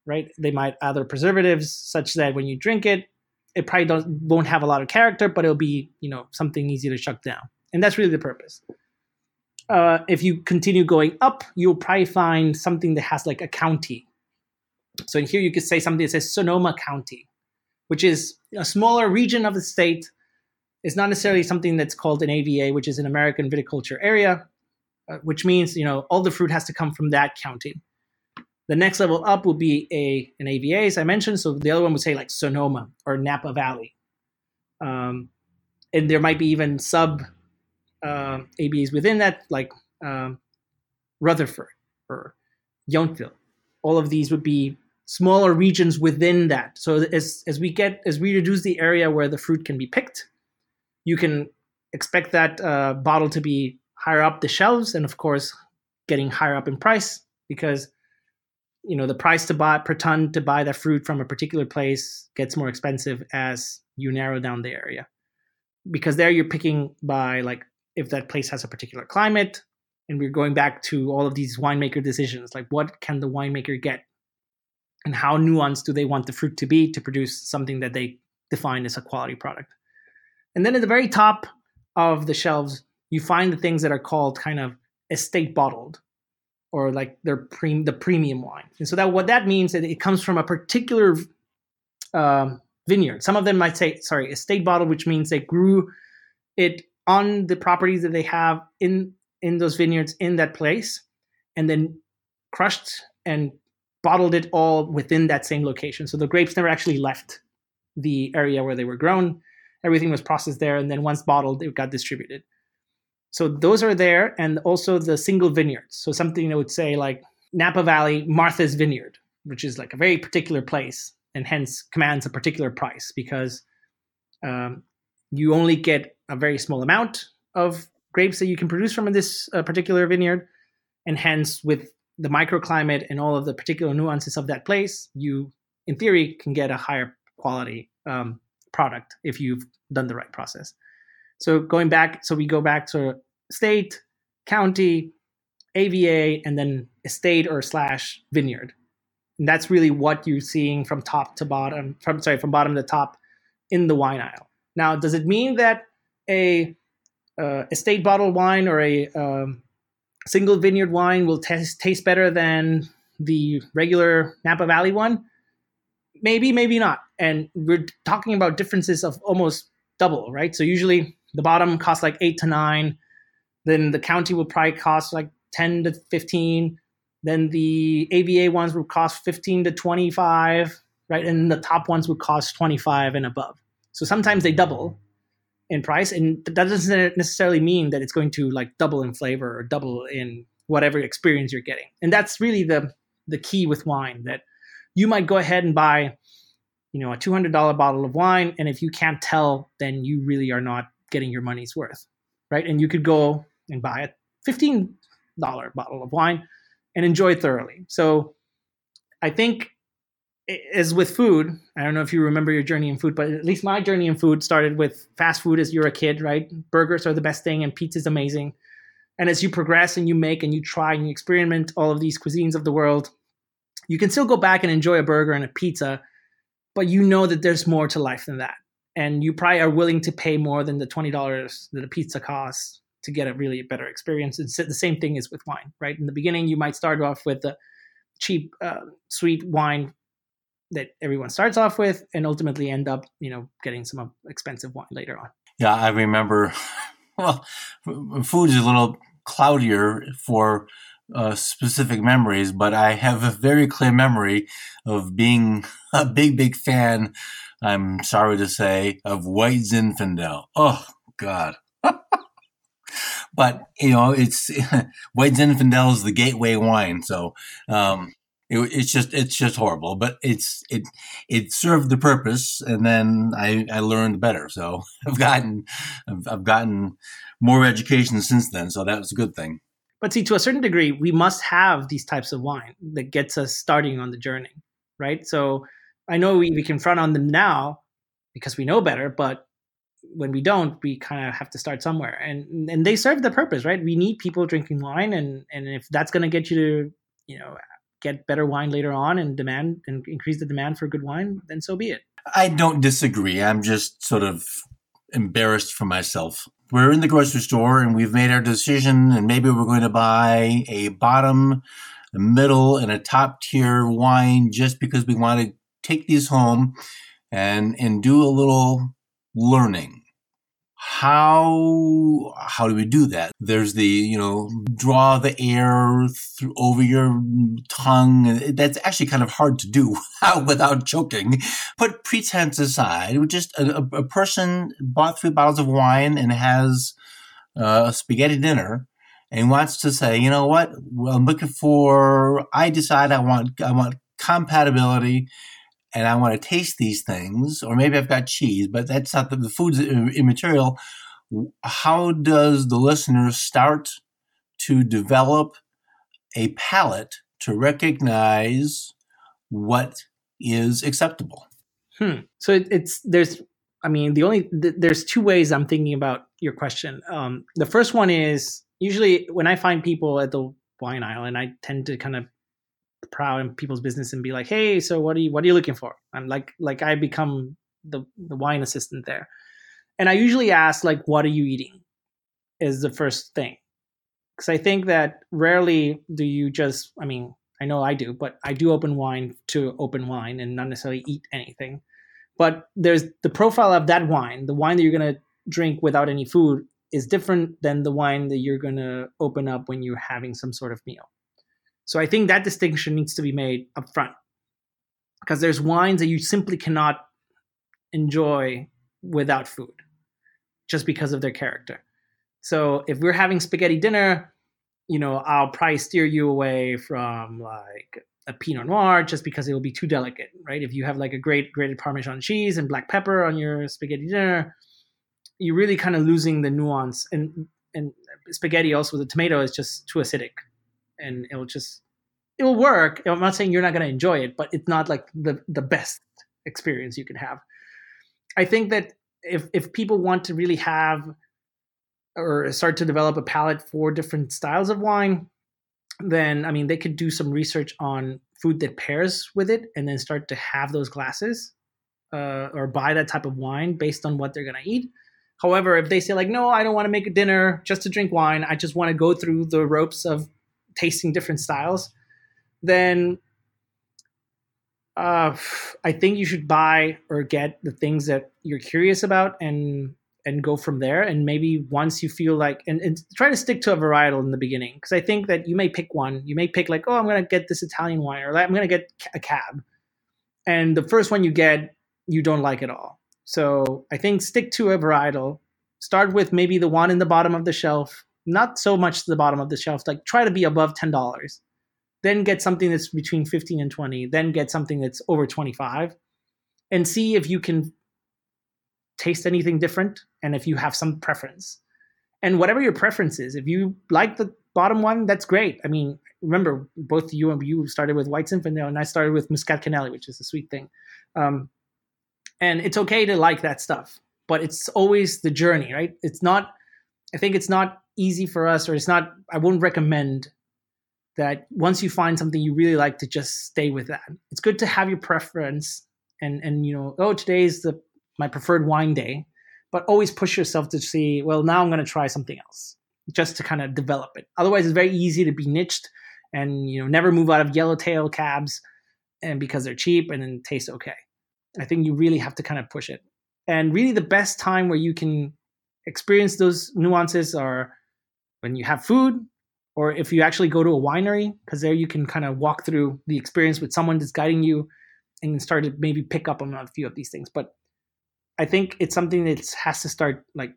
right? They might add other preservatives such that when you drink it, it probably don't, won't have a lot of character, but it'll be you know something easy to chuck down, and that's really the purpose. Uh, if you continue going up, you'll probably find something that has like a county. So in here you could say something that says Sonoma County, which is a smaller region of the state. It's not necessarily something that's called an AVA, which is an American viticulture area, uh, which means you know all the fruit has to come from that county. The next level up would be a an AVA, as I mentioned. So the other one would say like Sonoma or Napa Valley, um, and there might be even sub uh, AVAs within that, like um, Rutherford or Yountville. All of these would be smaller regions within that. So as as we get as we reduce the area where the fruit can be picked, you can expect that uh, bottle to be higher up the shelves, and of course, getting higher up in price because you know the price to buy per ton to buy the fruit from a particular place gets more expensive as you narrow down the area. Because there you're picking by like if that place has a particular climate and we're going back to all of these winemaker decisions like what can the winemaker get? And how nuanced do they want the fruit to be to produce something that they define as a quality product? And then at the very top of the shelves you find the things that are called kind of estate bottled or like their pre- the premium wine. And so that what that means is it comes from a particular um, vineyard. Some of them might say, sorry, estate bottle, which means they grew it on the properties that they have in in those vineyards in that place, and then crushed and bottled it all within that same location. So the grapes never actually left the area where they were grown. Everything was processed there, and then once bottled, it got distributed. So those are there, and also the single vineyards. So something that would say like Napa Valley, Martha's Vineyard, which is like a very particular place, and hence commands a particular price because um, you only get a very small amount of grapes that you can produce from this uh, particular vineyard, and hence with the microclimate and all of the particular nuances of that place, you, in theory, can get a higher quality um, product if you've done the right process. So going back, so we go back to state, county, AVA, and then estate or slash vineyard. And that's really what you're seeing from top to bottom, from sorry, from bottom to top in the wine aisle. Now, does it mean that a uh, estate bottle wine or a um, single vineyard wine will taste taste better than the regular Napa Valley one? Maybe, maybe not. And we're talking about differences of almost double, right? So usually the bottom costs like eight to nine. Then the county will probably cost like 10 to 15. Then the AVA ones would cost 15 to 25, right? And the top ones would cost 25 and above. So sometimes they double in price. And that doesn't necessarily mean that it's going to like double in flavor or double in whatever experience you're getting. And that's really the the key with wine that you might go ahead and buy, you know, a $200 bottle of wine. And if you can't tell, then you really are not getting your money's worth, right? And you could go and buy a fifteen dollar bottle of wine and enjoy it thoroughly. So I think as with food, I don't know if you remember your journey in food, but at least my journey in food started with fast food as you're a kid, right? Burgers are the best thing and pizza's amazing. And as you progress and you make and you try and you experiment all of these cuisines of the world, you can still go back and enjoy a burger and a pizza, but you know that there's more to life than that. And you probably are willing to pay more than the $20 that a pizza costs to get a really better experience. And the same thing is with wine, right? In the beginning, you might start off with a cheap, uh, sweet wine that everyone starts off with and ultimately end up, you know, getting some expensive wine later on. Yeah, I remember. Well, food is a little cloudier for uh, specific memories, but I have a very clear memory of being a big, big fan. I'm sorry to say of White Zinfandel. Oh God. but you know, it's White Zinfandel is the gateway wine, so um, it, it's just it's just horrible. But it's it it served the purpose, and then I I learned better. So I've gotten I've, I've gotten more education since then. So that was a good thing. But see, to a certain degree, we must have these types of wine that gets us starting on the journey, right? So I know we, we can front on them now because we know better, but when we don't, we kind of have to start somewhere. And and they serve the purpose, right? We need people drinking wine, and and if that's going to get you to, you know, get better wine later on and demand and increase the demand for good wine, then so be it. I don't disagree. I'm just sort of embarrassed for myself. We're in the grocery store and we've made our decision, and maybe we're going to buy a bottom, a middle, and a top tier wine just because we want to take these home and and do a little learning. How how do we do that? There's the you know draw the air through, over your tongue. That's actually kind of hard to do without choking. Put pretense aside. Just a, a, person bought three bottles of wine and has uh, a spaghetti dinner and wants to say you know what? Well, i'm looking for i decide i want i want compatibility and I want to taste these things, or maybe I've got cheese, but that's not the, the food's immaterial. How does the listener start to develop a palate to recognize what is acceptable? Hmm. So it, it's there's I mean the only th- there's two ways I'm thinking about your question. Um, the first one is usually when I find people at the wine aisle, and I tend to kind of proud in people's business and be like, "Hey, so what are you what are you looking for?" I'm like like I become the the wine assistant there, and I usually ask like, "What are you eating?" is the first thing, because I think that rarely do you just. I mean, I know I do, but I do open wine to open wine and not necessarily eat anything. But there's the profile of that wine, the wine that you're gonna drink without any food is different than the wine that you're going to open up when you're having some sort of meal. So I think that distinction needs to be made up front because there's wines that you simply cannot enjoy without food just because of their character. So if we're having spaghetti dinner, you know, I'll probably steer you away from like a Pinot Noir just because it will be too delicate, right? If you have like a great grated Parmesan cheese and black pepper on your spaghetti dinner, you're really kind of losing the nuance. And and spaghetti also with a tomato is just too acidic, and it'll just it'll work. I'm not saying you're not going to enjoy it, but it's not like the the best experience you can have. I think that if if people want to really have or start to develop a palate for different styles of wine, then I mean they could do some research on food that pairs with it, and then start to have those glasses uh, or buy that type of wine based on what they're going to eat. However, if they say like, no, I don't want to make a dinner just to drink wine. I just want to go through the ropes of tasting different styles, then uh, I think you should buy or get the things that you're curious about and and go from there. And maybe once you feel like and, and try to stick to a varietal in the beginning because I think that you may pick one. You may pick like, oh, I'm gonna get this Italian wine or I'm gonna get a cab, and the first one you get you don't like at all. So I think stick to a varietal. Start with maybe the one in the bottom of the shelf not so much the bottom of the shelf like try to be above $10 then get something that's between 15 and 20 then get something that's over 25 and see if you can taste anything different and if you have some preference and whatever your preference is if you like the bottom one, that's great. I mean, remember both you and you started with White Zinfandel, and I started with Muscat Canelli, which is a sweet thing. Um, and it's okay to like that stuff, but it's always the journey, right? It's not. I think it's not easy for us, or it's not. I wouldn't recommend that once you find something you really like to just stay with that. It's good to have your preference and and you know, oh, today is the my preferred wine day, but always push yourself to see, well, now I'm going to try something else just to kind of develop it. Otherwise, it's very easy to be niched and you know never move out of yellowtail cabs and because they're cheap and then taste okay. I think you really have to kind of push it. And really the best time where you can experience those nuances are when you have food or if you actually go to a winery because there you can kind of walk through the experience with someone that's guiding you and start to maybe pick up on a few of these things. But I think it's something that has to start like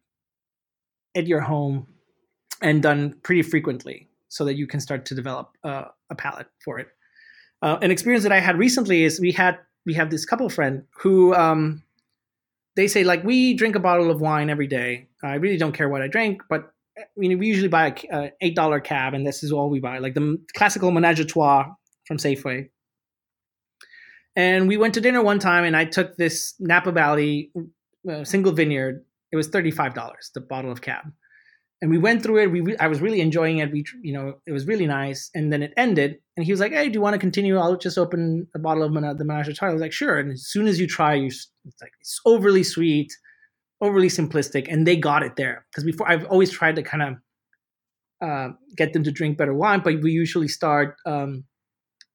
at your home and done pretty frequently so that you can start to develop uh, a palate for it. Uh, an experience that I had recently is we had we have this couple friend who um, they say like we drink a bottle of wine every day. I really don't care what I drink, but I mean we usually buy a uh, eight dollar cab, and this is all we buy, like the classical Menage a Trois from Safeway. And we went to dinner one time, and I took this Napa Valley uh, single vineyard. It was thirty five dollars the bottle of cab and we went through it. We re- I was really enjoying it. We you know it was really nice. And then it ended, and he was like, "Hey, do you want to continue? I'll just open a bottle of Mana- the Menage a I was like, "Sure." And as soon as you try, you it's like it's overly sweet, overly simplistic, and they got it there because before I've always tried to kind of uh, get them to drink better wine, but we usually start um,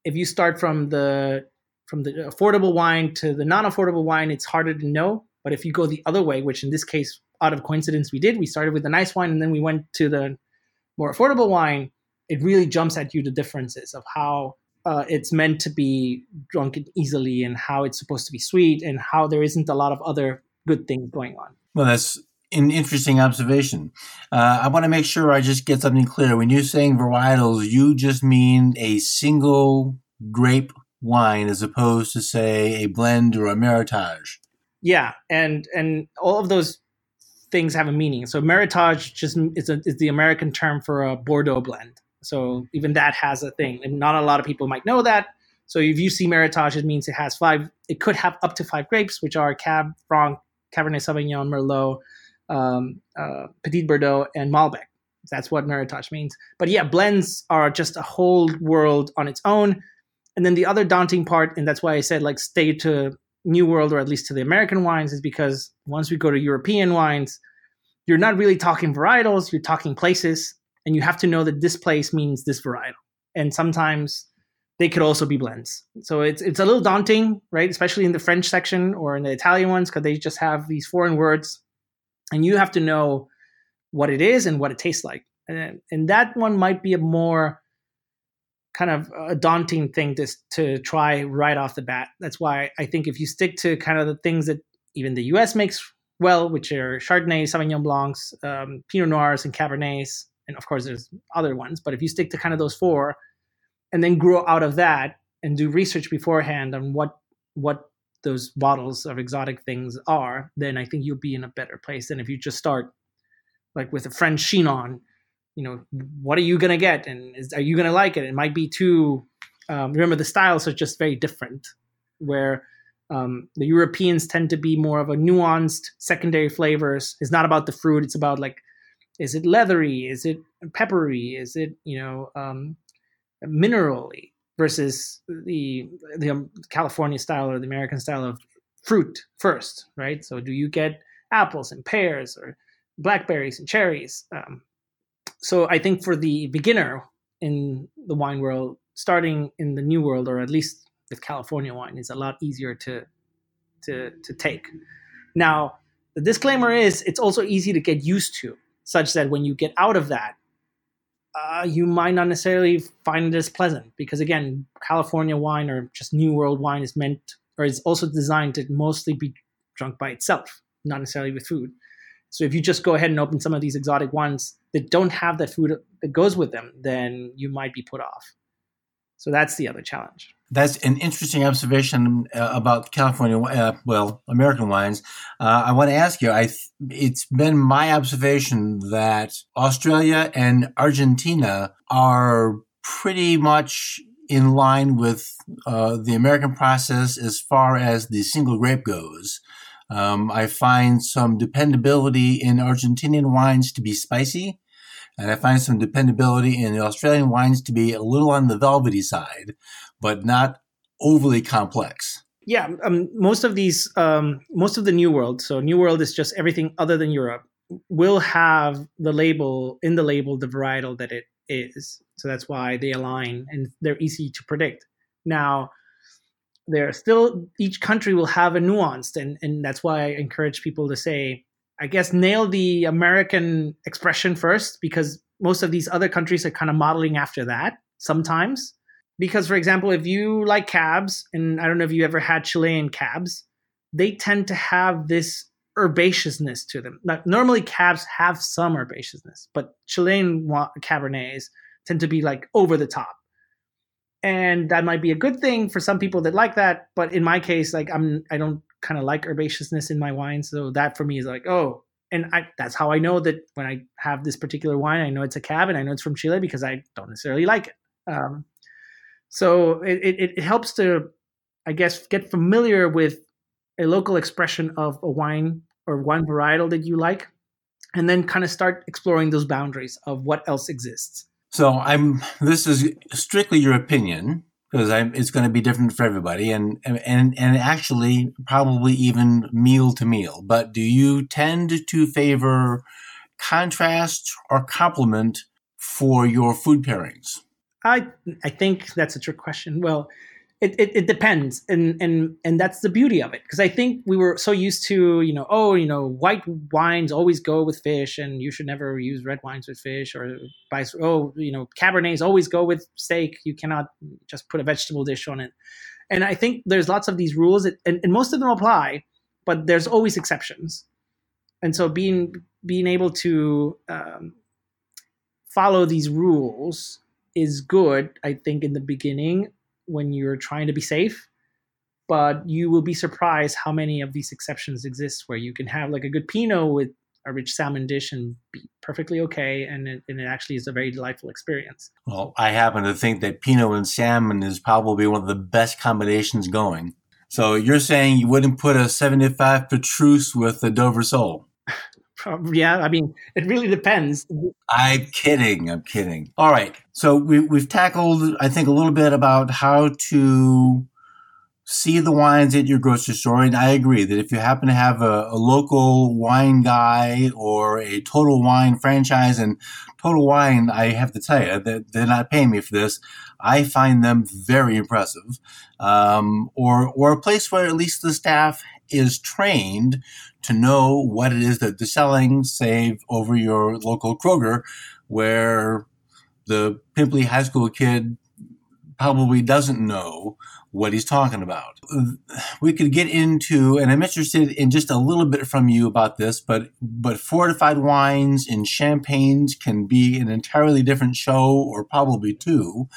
if you start from the from the affordable wine to the non-affordable wine, it's harder to know. But if you go the other way, which in this case out of coincidence we did. We started with the nice wine and then we went to the more affordable wine. It really jumps at you the differences of how uh, it's meant to be drunk easily and how it's supposed to be sweet and how there isn't a lot of other good things going on. Well, that's an interesting observation. Uh, I want to make sure I just get something clear. When you're saying varietals, you just mean a single grape wine as opposed to, say, a blend or a meritage. Yeah, and and all of those things have a meaning. So Meritage just is, a, is the American term for a Bordeaux blend. So even that has a thing, and not a lot of people might know that. So if you see Meritage, it means it has five. It could have up to five grapes, which are Cab Franc, Cabernet Sauvignon, Merlot, um, uh, Petit Verdot, and Malbec. That's what Meritage means. But yeah, blends are just a whole world on its own. And then the other daunting part, and that's why I said like stay to New World or at least to the American wines is because once we go to European wines, you're not really talking varietals, you're talking places, and you have to know that this place means this varietal. And sometimes they could also be blends. So it's it's a little daunting, right? Especially in the French section or in the Italian ones, because they just have these foreign words, and you have to know what it is and what it tastes like. And, and that one might be a more kind of a daunting thing to to try right off the bat. That's why I think if you stick to kind of the things that even the U.S. makes well, which are Chardonnay, Sauvignon Blancs, um, Pinot Noirs, and Cabernets, and of course there's other ones. But if you stick to kind of those four, and then grow out of that and do research beforehand on what what those bottles of exotic things are, then I think you'll be in a better place than if you just start like with a French Chinon you know what are you gonna get? And is, are you gonna like it? It might be too um, remember the styles are just very different where um, the europeans tend to be more of a nuanced secondary flavors. It's not about the fruit. It's about like is it leathery? Is it peppery? Is it you know um, minerally versus the the um, california style or the american style of fruit first right so do you get apples and pears or blackberries and cherries um, so I think for the beginner in the wine world, starting in the new world, or at least with California wine, is a lot easier to to to take. Now, the disclaimer is it's also easy to get used to, such that when you get out of that, uh, you might not necessarily find it as pleasant because again, California wine or just New World wine is meant or is also designed to mostly be drunk by itself, not necessarily with food. So if you just go ahead and open some of these exotic ones that don't have that food that goes with them, then you might be put off. So that's the other challenge. That's an interesting observation uh, about California, uh, well, American wines. Uh, I want to ask you. I th- it's been my observation that Australia and Argentina are pretty much in line with uh, the American process as far as the single grape goes. Um, I find some dependability in Argentinian wines to be spicy, and I find some dependability in the Australian wines to be a little on the velvety side, but not overly complex. Yeah, um, most of these, um, most of the New World, so New World is just everything other than Europe, will have the label in the label the varietal that it is. So that's why they align and they're easy to predict. Now, there still each country will have a nuanced, and and that's why I encourage people to say, I guess nail the American expression first because most of these other countries are kind of modeling after that sometimes. Because for example if you like cabs and i don't know if you ever had chilean cabs they tend to have this herbaceousness to them. Now, normally cabs have some herbaceousness but chilean cabernets tend to be like over the top. And that might be a good thing for some people that like that but in my case like i'm i don't kind of like herbaceousness in my wine so that for me is like oh and I, that's how i know that when i have this particular wine i know it's a cab and i know it's from chile because i don't necessarily like it um, so it, it, it helps to, I guess, get familiar with a local expression of a wine or wine varietal that you like, and then kind of start exploring those boundaries of what else exists. So I'm. This is strictly your opinion because it's going to be different for everybody, and and and actually probably even meal to meal. But do you tend to favor contrast or complement for your food pairings? I I think that's a trick question. Well, it, it, it depends, and and and that's the beauty of it. Because I think we were so used to you know oh you know white wines always go with fish and you should never use red wines with fish or vice oh you know cabernets always go with steak. You cannot just put a vegetable dish on it, and I think there's lots of these rules and, and most of them apply, but there's always exceptions, and so being being able to um, follow these rules is good, I think, in the beginning when you're trying to be safe. But you will be surprised how many of these exceptions exist where you can have like a good Pinot with a rich salmon dish and be perfectly okay. And it, and it actually is a very delightful experience. Well, I happen to think that Pinot and salmon is probably one of the best combinations going. So you're saying you wouldn't put a 75 Petrus with a Dover Sole? Yeah, I mean, it really depends. I'm kidding. I'm kidding. All right. So we, we've tackled, I think, a little bit about how to see the wines at your grocery store. And I agree that if you happen to have a, a, local wine guy or a Total Wine franchise, and Total Wine, I have to tell you that they're not paying me for this. I find them very impressive. Um, or, or a place where at least the staff is trained to know what it is that they're selling, save over your local Kroger, where the pimply high school kid probably doesn't know what he's talking about. We could get into, and I'm interested in just a little bit from you about this, but but fortified wines and champagnes can be an entirely different show, or probably two.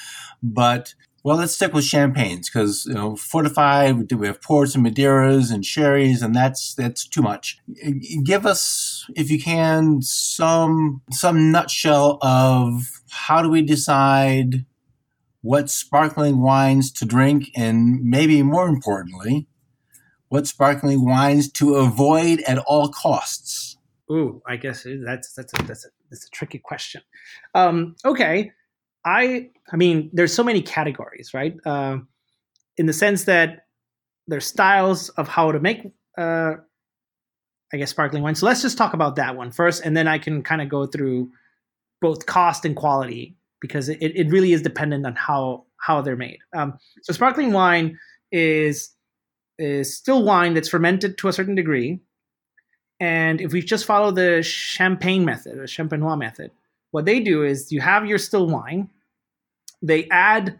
But well, let's stick with champagnes because you know fortified. We have ports and Madeiras and sherries, and that's that's too much. Give us, if you can, some some nutshell of how do we decide what sparkling wines to drink, and maybe more importantly, what sparkling wines to avoid at all costs. Ooh, I guess that's that's a, that's a, that's a tricky question. Um, okay I I mean, there's so many categories, right? Uh, in the sense that there's styles of how to make, uh, I guess, sparkling wine. So let's just talk about that one first, and then I can kind of go through both cost and quality because it, it really is dependent on how how they're made. Um, so sparkling wine is is still wine that's fermented to a certain degree, and if we just follow the champagne method, the champenois method, what they do is you have your still wine, they add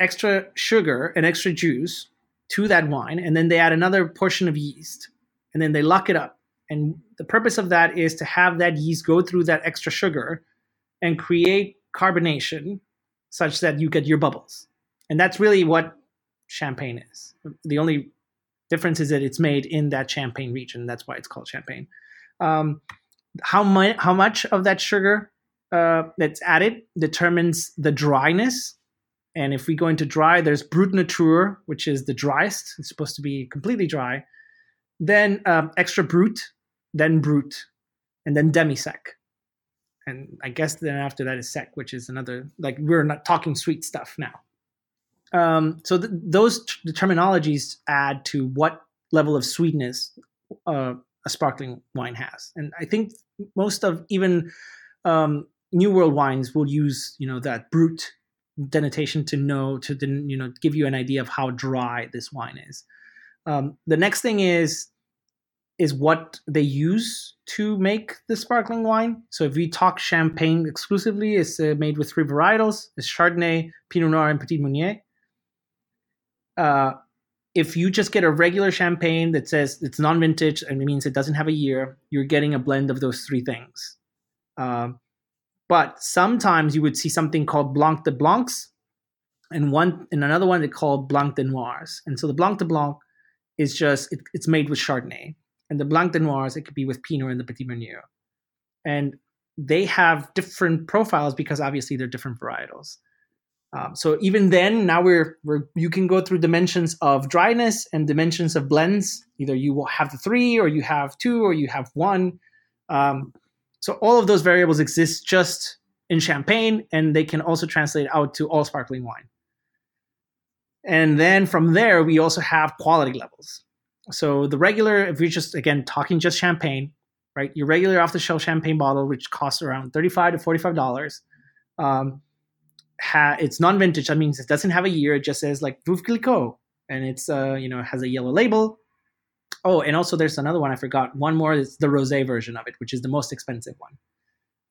extra sugar and extra juice to that wine, and then they add another portion of yeast, and then they lock it up. And the purpose of that is to have that yeast go through that extra sugar and create carbonation such that you get your bubbles. and that's really what champagne is. The only difference is that it's made in that champagne region. That's why it's called champagne. Um, how much how much of that sugar uh, that's added determines the dryness. And if we go into dry, there's brut nature, which is the driest. It's supposed to be completely dry. Then um, extra brut, then brut, and then demi sec. And I guess then after that is sec, which is another like we're not talking sweet stuff now. Um, so th- those t- the terminologies add to what level of sweetness uh, a sparkling wine has. And I think most of even um, New World wines will use you know that brut denotation to know to you know give you an idea of how dry this wine is. Um, the next thing is is what they use to make the sparkling wine. So if we talk champagne exclusively, it's uh, made with three varietals: it's Chardonnay, Pinot Noir, and Petit Meunier. Uh, if you just get a regular champagne that says it's non-vintage and it means it doesn't have a year, you're getting a blend of those three things. Um, but sometimes you would see something called Blanc de Blancs, and one and another one they call Blanc de Noirs. And so the Blanc de Blanc is just it, it's made with Chardonnay, and the Blanc de Noirs it could be with Pinot and the Petit Meunier, and they have different profiles because obviously they're different varietals. Um, so even then, now we're, we're you can go through dimensions of dryness and dimensions of blends. Either you will have the three, or you have two, or you have one. Um, so all of those variables exist just in champagne, and they can also translate out to all sparkling wine. And then from there, we also have quality levels. So the regular, if you're just again talking just champagne, right? Your regular off-the-shelf champagne bottle, which costs around thirty-five to forty-five dollars. Um, ha- it's non-vintage. That means it doesn't have a year. It just says like Veuve Clicquot, and it's uh, you know has a yellow label. Oh, and also there's another one I forgot. One more is the rosé version of it, which is the most expensive one.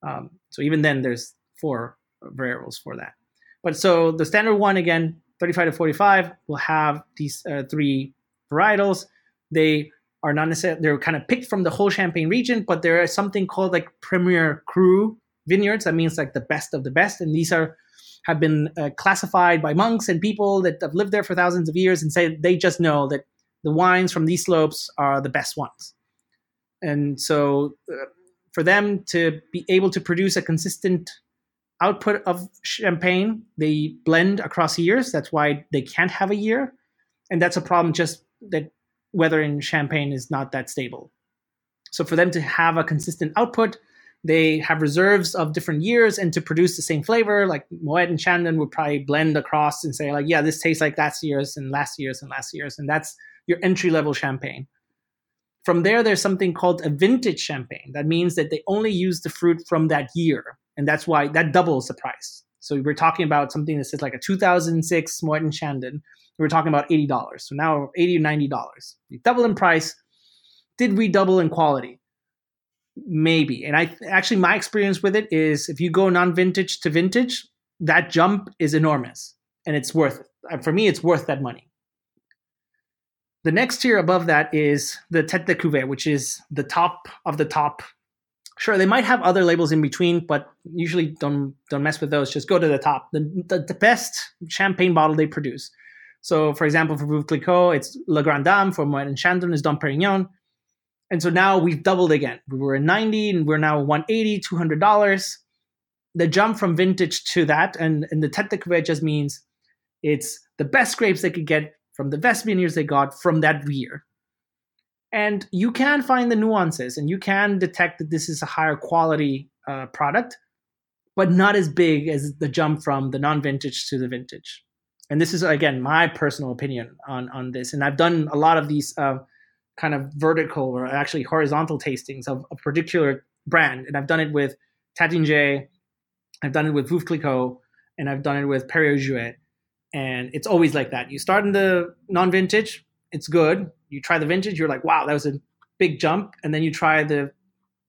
Um, so even then, there's four variables for that. But so the standard one again, 35 to 45, will have these uh, three varietals. They are not necessarily they're kind of picked from the whole Champagne region, but there is something called like Premier Cru vineyards. That means like the best of the best, and these are have been uh, classified by monks and people that have lived there for thousands of years and say they just know that the wines from these slopes are the best ones. And so uh, for them to be able to produce a consistent output of champagne, they blend across years. That's why they can't have a year. And that's a problem just that weather in champagne is not that stable. So for them to have a consistent output, they have reserves of different years and to produce the same flavor like moet and chandon would probably blend across and say like yeah this tastes like last year's and last year's and last year's and that's your entry level champagne. From there there's something called a vintage champagne. That means that they only use the fruit from that year and that's why that doubles the price. So we're talking about something that says like a 2006 moet and chandon. We're talking about $80 so now 80 or $90 we double in price. Did we double in quality? Maybe. And I actually my experience with it is if you go non-vintage to vintage, that jump is enormous and it's worth it. Uh, for me, it's worth that money. The next tier above that is the tête de cuvée, which is the top of the top. Sure, they might have other labels in between, but usually don't don't mess with those. Just go to the top, the, the, the best champagne bottle they produce. So, for example, for Veuve Clicquot, it's La Grande Dame. For Moet and Chandon, it's Dom Perignon. And so now we've doubled again. We were at 90 and we're now 180, $200. The jump from vintage to that, and, and the Tête de Cuvée just means it's the best grapes they could get from the best they got from that year. And you can find the nuances and you can detect that this is a higher quality uh, product, but not as big as the jump from the non vintage to the vintage. And this is, again, my personal opinion on, on this. And I've done a lot of these. Uh, kind of vertical or actually horizontal tastings of a particular brand. And I've done it with Taittinger, I've done it with Veuve Clicquot, and I've done it with Perrier-Jouët. And it's always like that. You start in the non-vintage, it's good. You try the vintage, you're like, wow, that was a big jump. And then you try the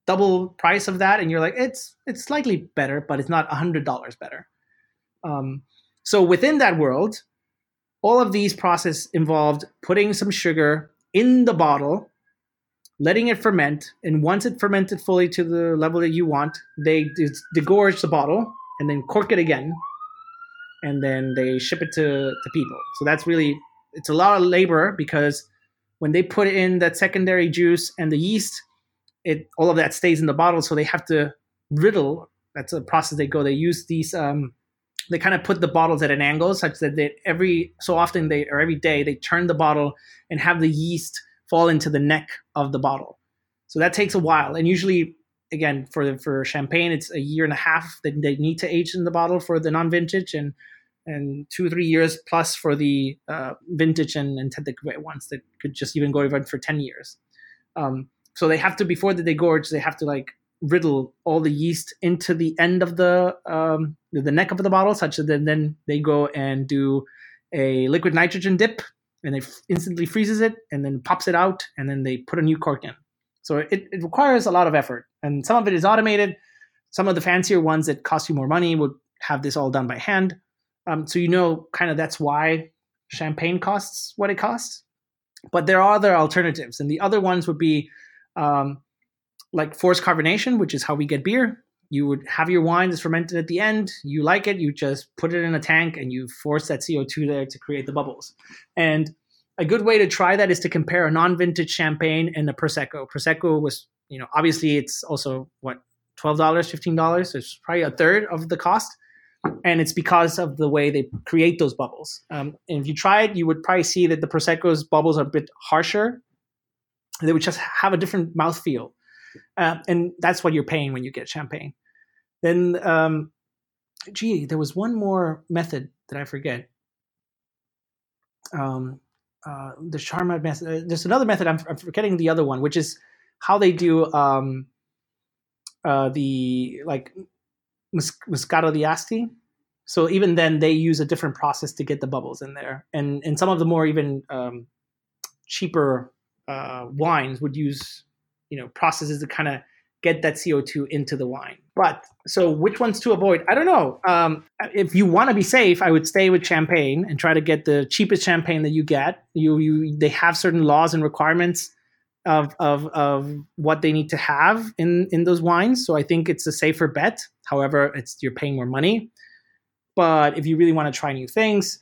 double price of that, and you're like, it's it's slightly better, but it's not hundred dollars better. Um, so within that world, all of these process involved putting some sugar in the bottle, letting it ferment, and once it fermented fully to the level that you want, they degorge the bottle and then cork it again. And then they ship it to to people. So that's really it's a lot of labor because when they put in that secondary juice and the yeast, it all of that stays in the bottle. So they have to riddle. That's a process they go. They use these. Um, they kind of put the bottles at an angle such that they, every so often they or every day they turn the bottle and have the yeast fall into the neck of the bottle. So that takes a while, and usually, again, for for champagne, it's a year and a half that they need to age in the bottle for the non-vintage, and and two three years plus for the uh, vintage and, and de cuvée ones that could just even go even for ten years. Um, so they have to before they gorge, they have to like riddle all the yeast into the end of the um, the neck of the bottle, such that then, then they go and do a liquid nitrogen dip, and they instantly freezes it, and then pops it out, and then they put a new cork in. So it, it requires a lot of effort, and some of it is automated. Some of the fancier ones that cost you more money would have this all done by hand. Um, so you know, kind of that's why champagne costs what it costs. But there are other alternatives, and the other ones would be um, like forced carbonation, which is how we get beer. You would have your wine that's fermented at the end. You like it, you just put it in a tank and you force that CO2 there to create the bubbles. And a good way to try that is to compare a non-vintage champagne and a prosecco. Prosecco was, you know, obviously it's also what twelve dollars, fifteen dollars. So it's probably a third of the cost, and it's because of the way they create those bubbles. Um, and if you try it, you would probably see that the prosecco's bubbles are a bit harsher. They would just have a different mouthfeel, uh, and that's what you're paying when you get champagne. Then, um, gee, there was one more method that I forget. Um, uh, the Charmat method. Uh, there's another method. I'm, I'm, forgetting the other one, which is how they do um, uh, the like mus- Moscato d'Asti. So even then, they use a different process to get the bubbles in there, and and some of the more even um, cheaper uh, wines would use you know processes to kind of get that CO2 into the wine. But so which ones to avoid? I don't know. Um, if you want to be safe, I would stay with champagne and try to get the cheapest champagne that you get. You, you they have certain laws and requirements of, of, of what they need to have in, in those wines. So I think it's a safer bet. However, it's you're paying more money. But if you really want to try new things,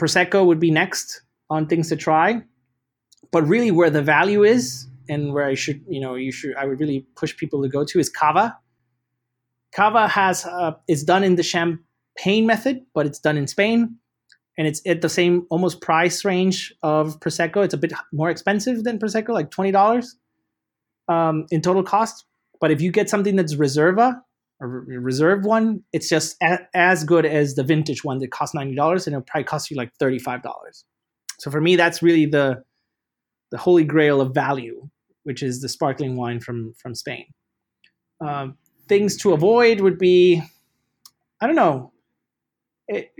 Prosecco would be next on things to try. But really, where the value is and where I should, you know, you should, I would really push people to go to is Cava. Cava has uh, it's done in the champagne method, but it's done in Spain, and it's at the same almost price range of prosecco. It's a bit more expensive than prosecco, like twenty dollars um, in total cost. But if you get something that's Reserva, a reserve one, it's just a, as good as the vintage one that costs ninety dollars, and it'll probably cost you like thirty five dollars. So for me, that's really the the holy grail of value which is the sparkling wine from from Spain. Um, things to avoid would be, I don't know. It,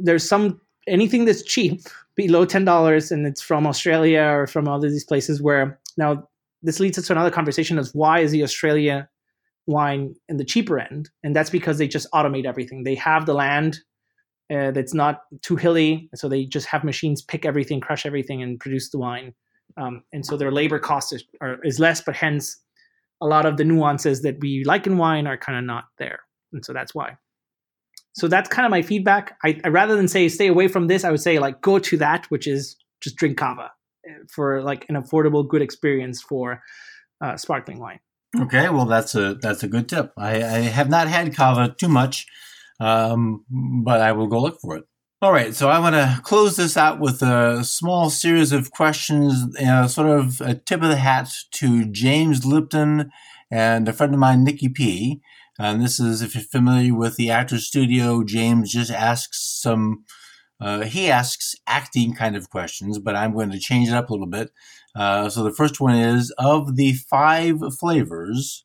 there's some anything that's cheap below ten dollars and it's from Australia or from all of these places where now this leads us to another conversation of why is the Australia wine in the cheaper end? And that's because they just automate everything. They have the land uh, that's not too hilly so they just have machines pick everything crush everything and produce the wine. Um, and so their labor cost is, are, is less, but hence a lot of the nuances that we like in wine are kind of not there, and so that's why. So that's kind of my feedback. I, I, rather than say stay away from this, I would say like go to that, which is just drink cava eh, for like an affordable, good experience for uh, sparkling wine. Okay, well that's a that's a good tip. I, I have not had cava too much, um, but I will go look for it. All right, so I want to close this out with a small series of questions, uh, sort of a tip of the hat to James Lipton and a friend of mine, Nikki P. And this is, if you're familiar with the Actors Studio, James just asks some, uh, he asks acting kind of questions, but I'm going to change it up a little bit. Uh, so the first one is of the five flavors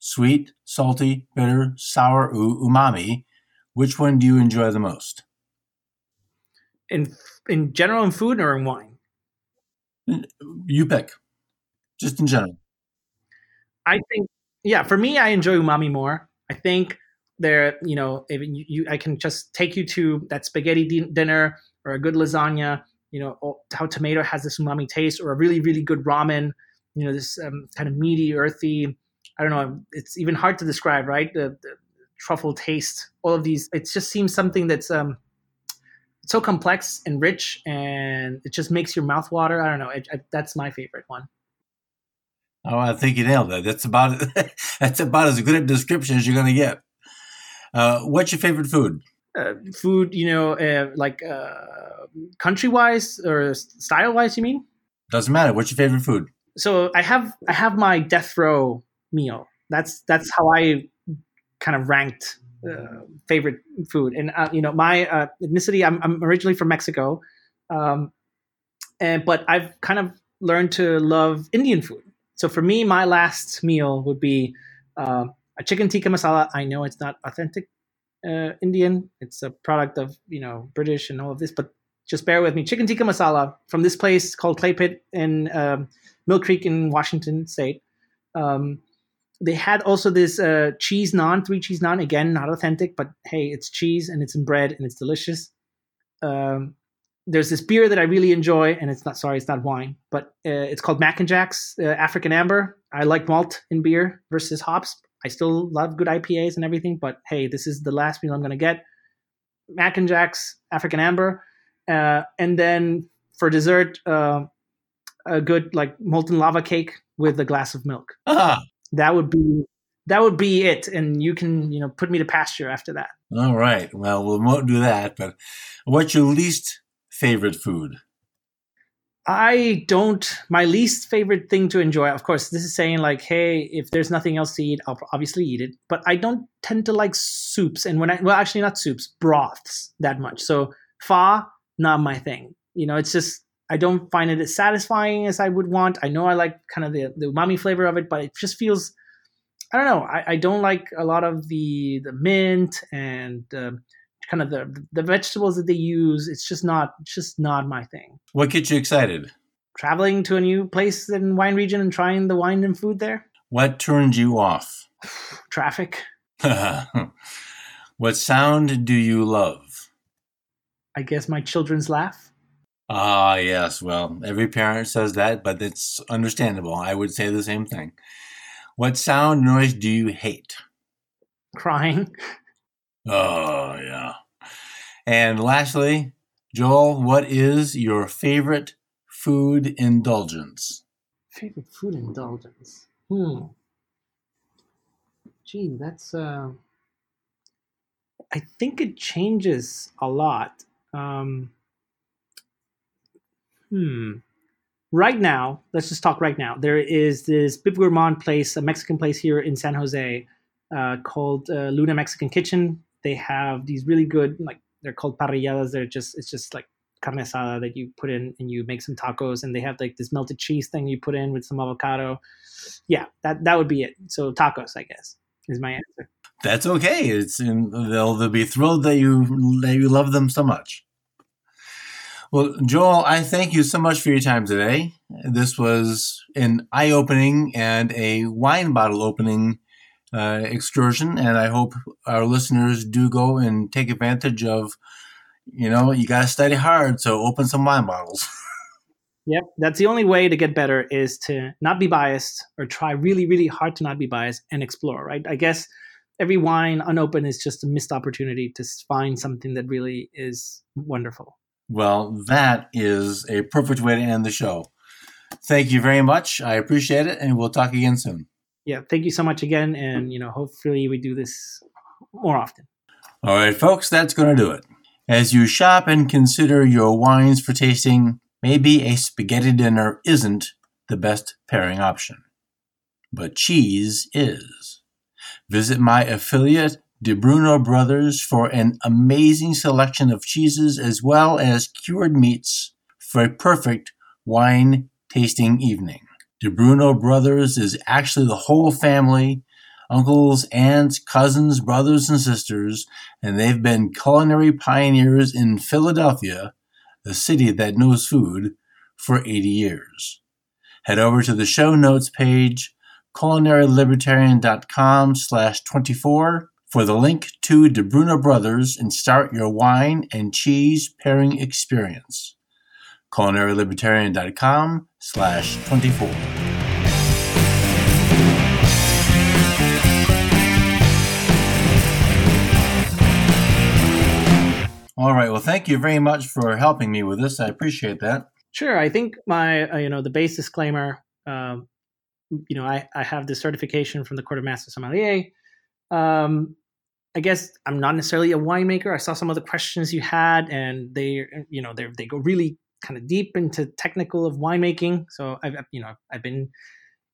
sweet, salty, bitter, sour, umami which one do you enjoy the most? in in general in food or in wine? You pick. Just in general. I think yeah, for me I enjoy umami more. I think there, you know, you, you I can just take you to that spaghetti di- dinner or a good lasagna, you know, how tomato has this umami taste or a really really good ramen, you know, this um, kind of meaty, earthy, I don't know, it's even hard to describe, right? The, the truffle taste. All of these, it just seems something that's um, so complex and rich, and it just makes your mouth water. I don't know. It, that's my favorite one. Oh, I think you nailed it. That's about that's about as good a description as you're going to get. Uh, what's your favorite food? Uh, food, you know, uh, like uh, country wise or style wise, you mean? Doesn't matter. What's your favorite food? So I have I have my death row meal. That's that's how I kind of ranked uh, favorite food. And uh, you know, my uh, ethnicity. I'm, I'm originally from Mexico, um, and but I've kind of learned to love Indian food. So for me, my last meal would be uh, a chicken tikka masala. I know it's not authentic uh, Indian. It's a product of you know British and all of this, but just bear with me. Chicken tikka masala from this place called Clay Pit in um, Mill Creek in Washington State. Um, they had also this uh, cheese naan, three cheese naan. Again, not authentic, but hey, it's cheese and it's in bread and it's delicious. Um, there's this beer that I really enjoy, and it's not sorry, it's not wine, but uh, it's called Mac and Jack's uh, African Amber. I like malt in beer versus hops. I still love good IPAs and everything, but hey, this is the last meal I'm gonna get. Mac and Jack's African Amber, uh, and then for dessert, uh, a good like molten lava cake with a glass of milk. Ah, that would be that would be it and you can you know put me to pasture after that all right well we won't do that but what's your least favorite food i don't my least favorite thing to enjoy of course this is saying like hey if there's nothing else to eat i'll obviously eat it but i don't tend to like soups and when i well actually not soups broths that much so pho not my thing you know it's just I don't find it as satisfying as I would want. I know I like kind of the, the umami flavor of it, but it just feels I don't know. I, I don't like a lot of the the mint and uh, kind of the the vegetables that they use. It's just not it's just not my thing. What gets you excited? Traveling to a new place in wine region and trying the wine and food there. What turns you off? Traffic. what sound do you love? I guess my children's laugh. Ah, yes. Well, every parent says that, but it's understandable. I would say the same thing. What sound noise do you hate? Crying. Oh, yeah. And lastly, Joel, what is your favorite food indulgence? Favorite food indulgence? Hmm. Gee, that's. Uh, I think it changes a lot. Um, Hmm. Right now, let's just talk right now. There is this Bib Gourmand place, a Mexican place here in San Jose, uh, called uh, Luna Mexican Kitchen. They have these really good, like they're called parrilladas. They're just it's just like carne asada that you put in and you make some tacos, and they have like this melted cheese thing you put in with some avocado. Yeah, that that would be it. So tacos, I guess, is my answer. That's okay. It's in, they'll they'll be thrilled that you that you love them so much. Well, Joel, I thank you so much for your time today. This was an eye opening and a wine bottle opening uh, excursion, and I hope our listeners do go and take advantage of. You know, you got to study hard, so open some wine bottles. Yep, that's the only way to get better is to not be biased or try really, really hard to not be biased and explore, right? I guess every wine unopened is just a missed opportunity to find something that really is wonderful. Well, that is a perfect way to end the show. Thank you very much. I appreciate it, and we'll talk again soon. Yeah, thank you so much again, and you know, hopefully we do this more often. All right, folks, that's going to do it. As you shop and consider your wines for tasting, maybe a spaghetti dinner isn't the best pairing option, but cheese is. Visit my affiliate Di Bruno Brothers for an amazing selection of cheeses as well as cured meats for a perfect wine tasting evening. Di Bruno Brothers is actually the whole family uncles, aunts, cousins, brothers, and sisters, and they've been culinary pioneers in Philadelphia, the city that knows food, for 80 years. Head over to the show notes page, culinarylibertarian.com slash 24 for the link to Di Bruno Brothers and start your wine and cheese pairing experience. CulinaryLibertarian.com slash 24. All right. Well, thank you very much for helping me with this. I appreciate that. Sure. I think my, uh, you know, the base disclaimer, um, you know, I, I have the certification from the Court of Master Sommelier. Um, I guess I'm not necessarily a winemaker. I saw some of the questions you had, and they, you know, they they go really kind of deep into technical of winemaking. So I've, you know, I've been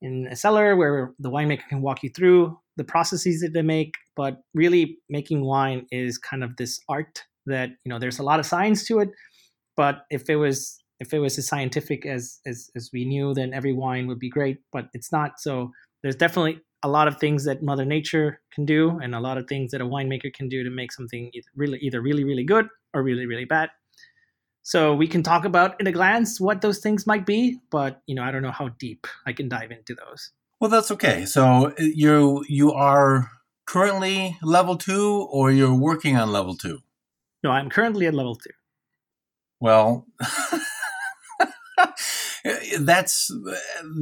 in a cellar where the winemaker can walk you through the processes that they make, but really making wine is kind of this art that you know there's a lot of science to it. But if it was if it was as scientific as, as as we knew, then every wine would be great. But it's not. So there's definitely a lot of things that Mother Nature can do, and a lot of things that a winemaker can do to make something really either really really good or really really bad. So we can talk about in a glance what those things might be, but you know I don't know how deep I can dive into those. Well, that's okay. So uh, you you are currently level two, or you're working on level two. No, I'm currently at level two. Well, that's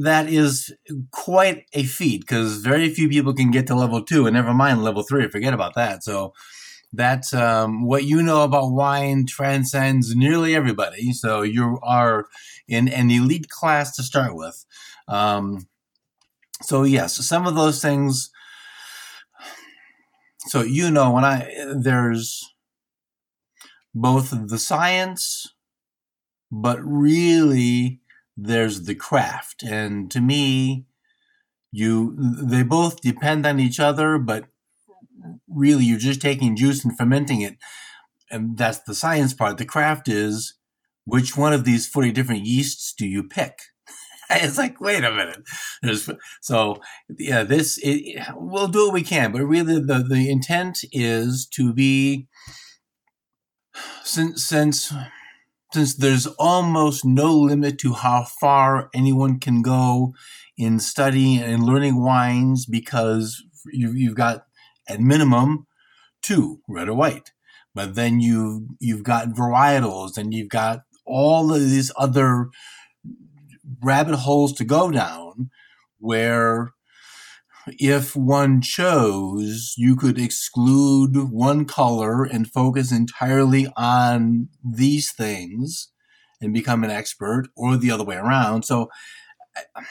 that is quite a feat because very few people can get to level two, and never mind level three. Forget about that. So that's um, what you know about wine transcends nearly everybody. So you are in an elite class to start with. Um, so yes, some of those things. So you know when I there's both the science, but really there's the craft. And to me, you they both depend on each other, but really you're just taking juice and fermenting it. And that's the science part. The craft is which one of these 40 different yeasts do you pick? it's like, wait a minute. There's, so yeah, this, it, we'll do what we can, but really the, the intent is to be since since since there's almost no limit to how far anyone can go in studying and learning wines because you, you've got at minimum two red or white but then you you've got varietals and you've got all of these other rabbit holes to go down where if one chose, you could exclude one color and focus entirely on these things and become an expert, or the other way around. So uh,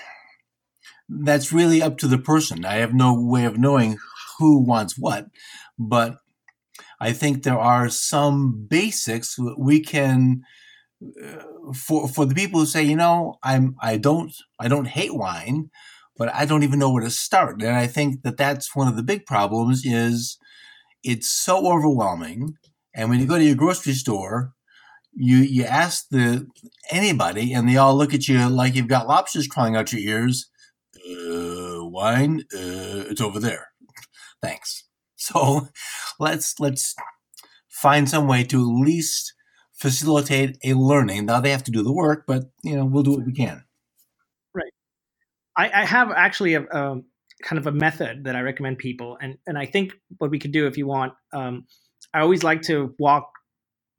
that's really up to the person. I have no way of knowing who wants what, but I think there are some basics we can. Uh, for for the people who say, you know, I'm I don't I don't hate wine, but I don't even know where to start. And I think that that's one of the big problems is it's so overwhelming. And when you go to your grocery store, you you ask the anybody, and they all look at you like you've got lobsters crawling out your ears. Uh, wine, uh, it's over there. Thanks. So let's let's find some way to at least facilitate a learning. Now they have to do the work, but you know we'll do what we can. Right. I, I have actually a, a, kind of a method that I recommend people, and and I think what we could do if you want. Um, I always like to walk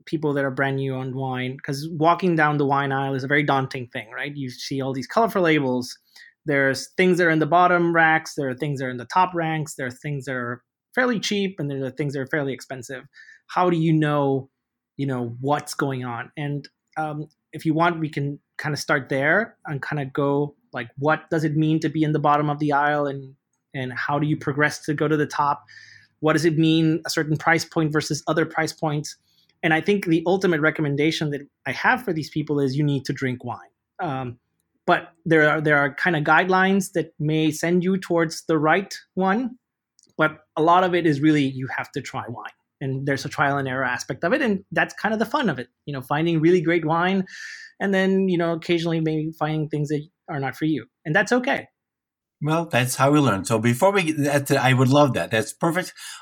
people that are brand new on wine because walking down the wine aisle is a very daunting thing, right? You see all these colorful labels. There's things that are in the bottom racks. There are things that are in the top ranks. There are things that are fairly cheap, and there are things that are fairly expensive. How do you know, you know, what's going on? And um, if you want, we can kind of start there and kind of go like what does it mean to be in the bottom of the aisle and and how do you progress to go to the top what does it mean a certain price point versus other price points and i think the ultimate recommendation that i have for these people is you need to drink wine um, but there are there are kind of guidelines that may send you towards the right one but a lot of it is really you have to try wine and there's a trial and error aspect of it and that's kind of the fun of it you know finding really great wine and then you know occasionally maybe finding things that are not for you, and that's okay. Well, that's how we learn. So before we get to, I would love that. That's perfect.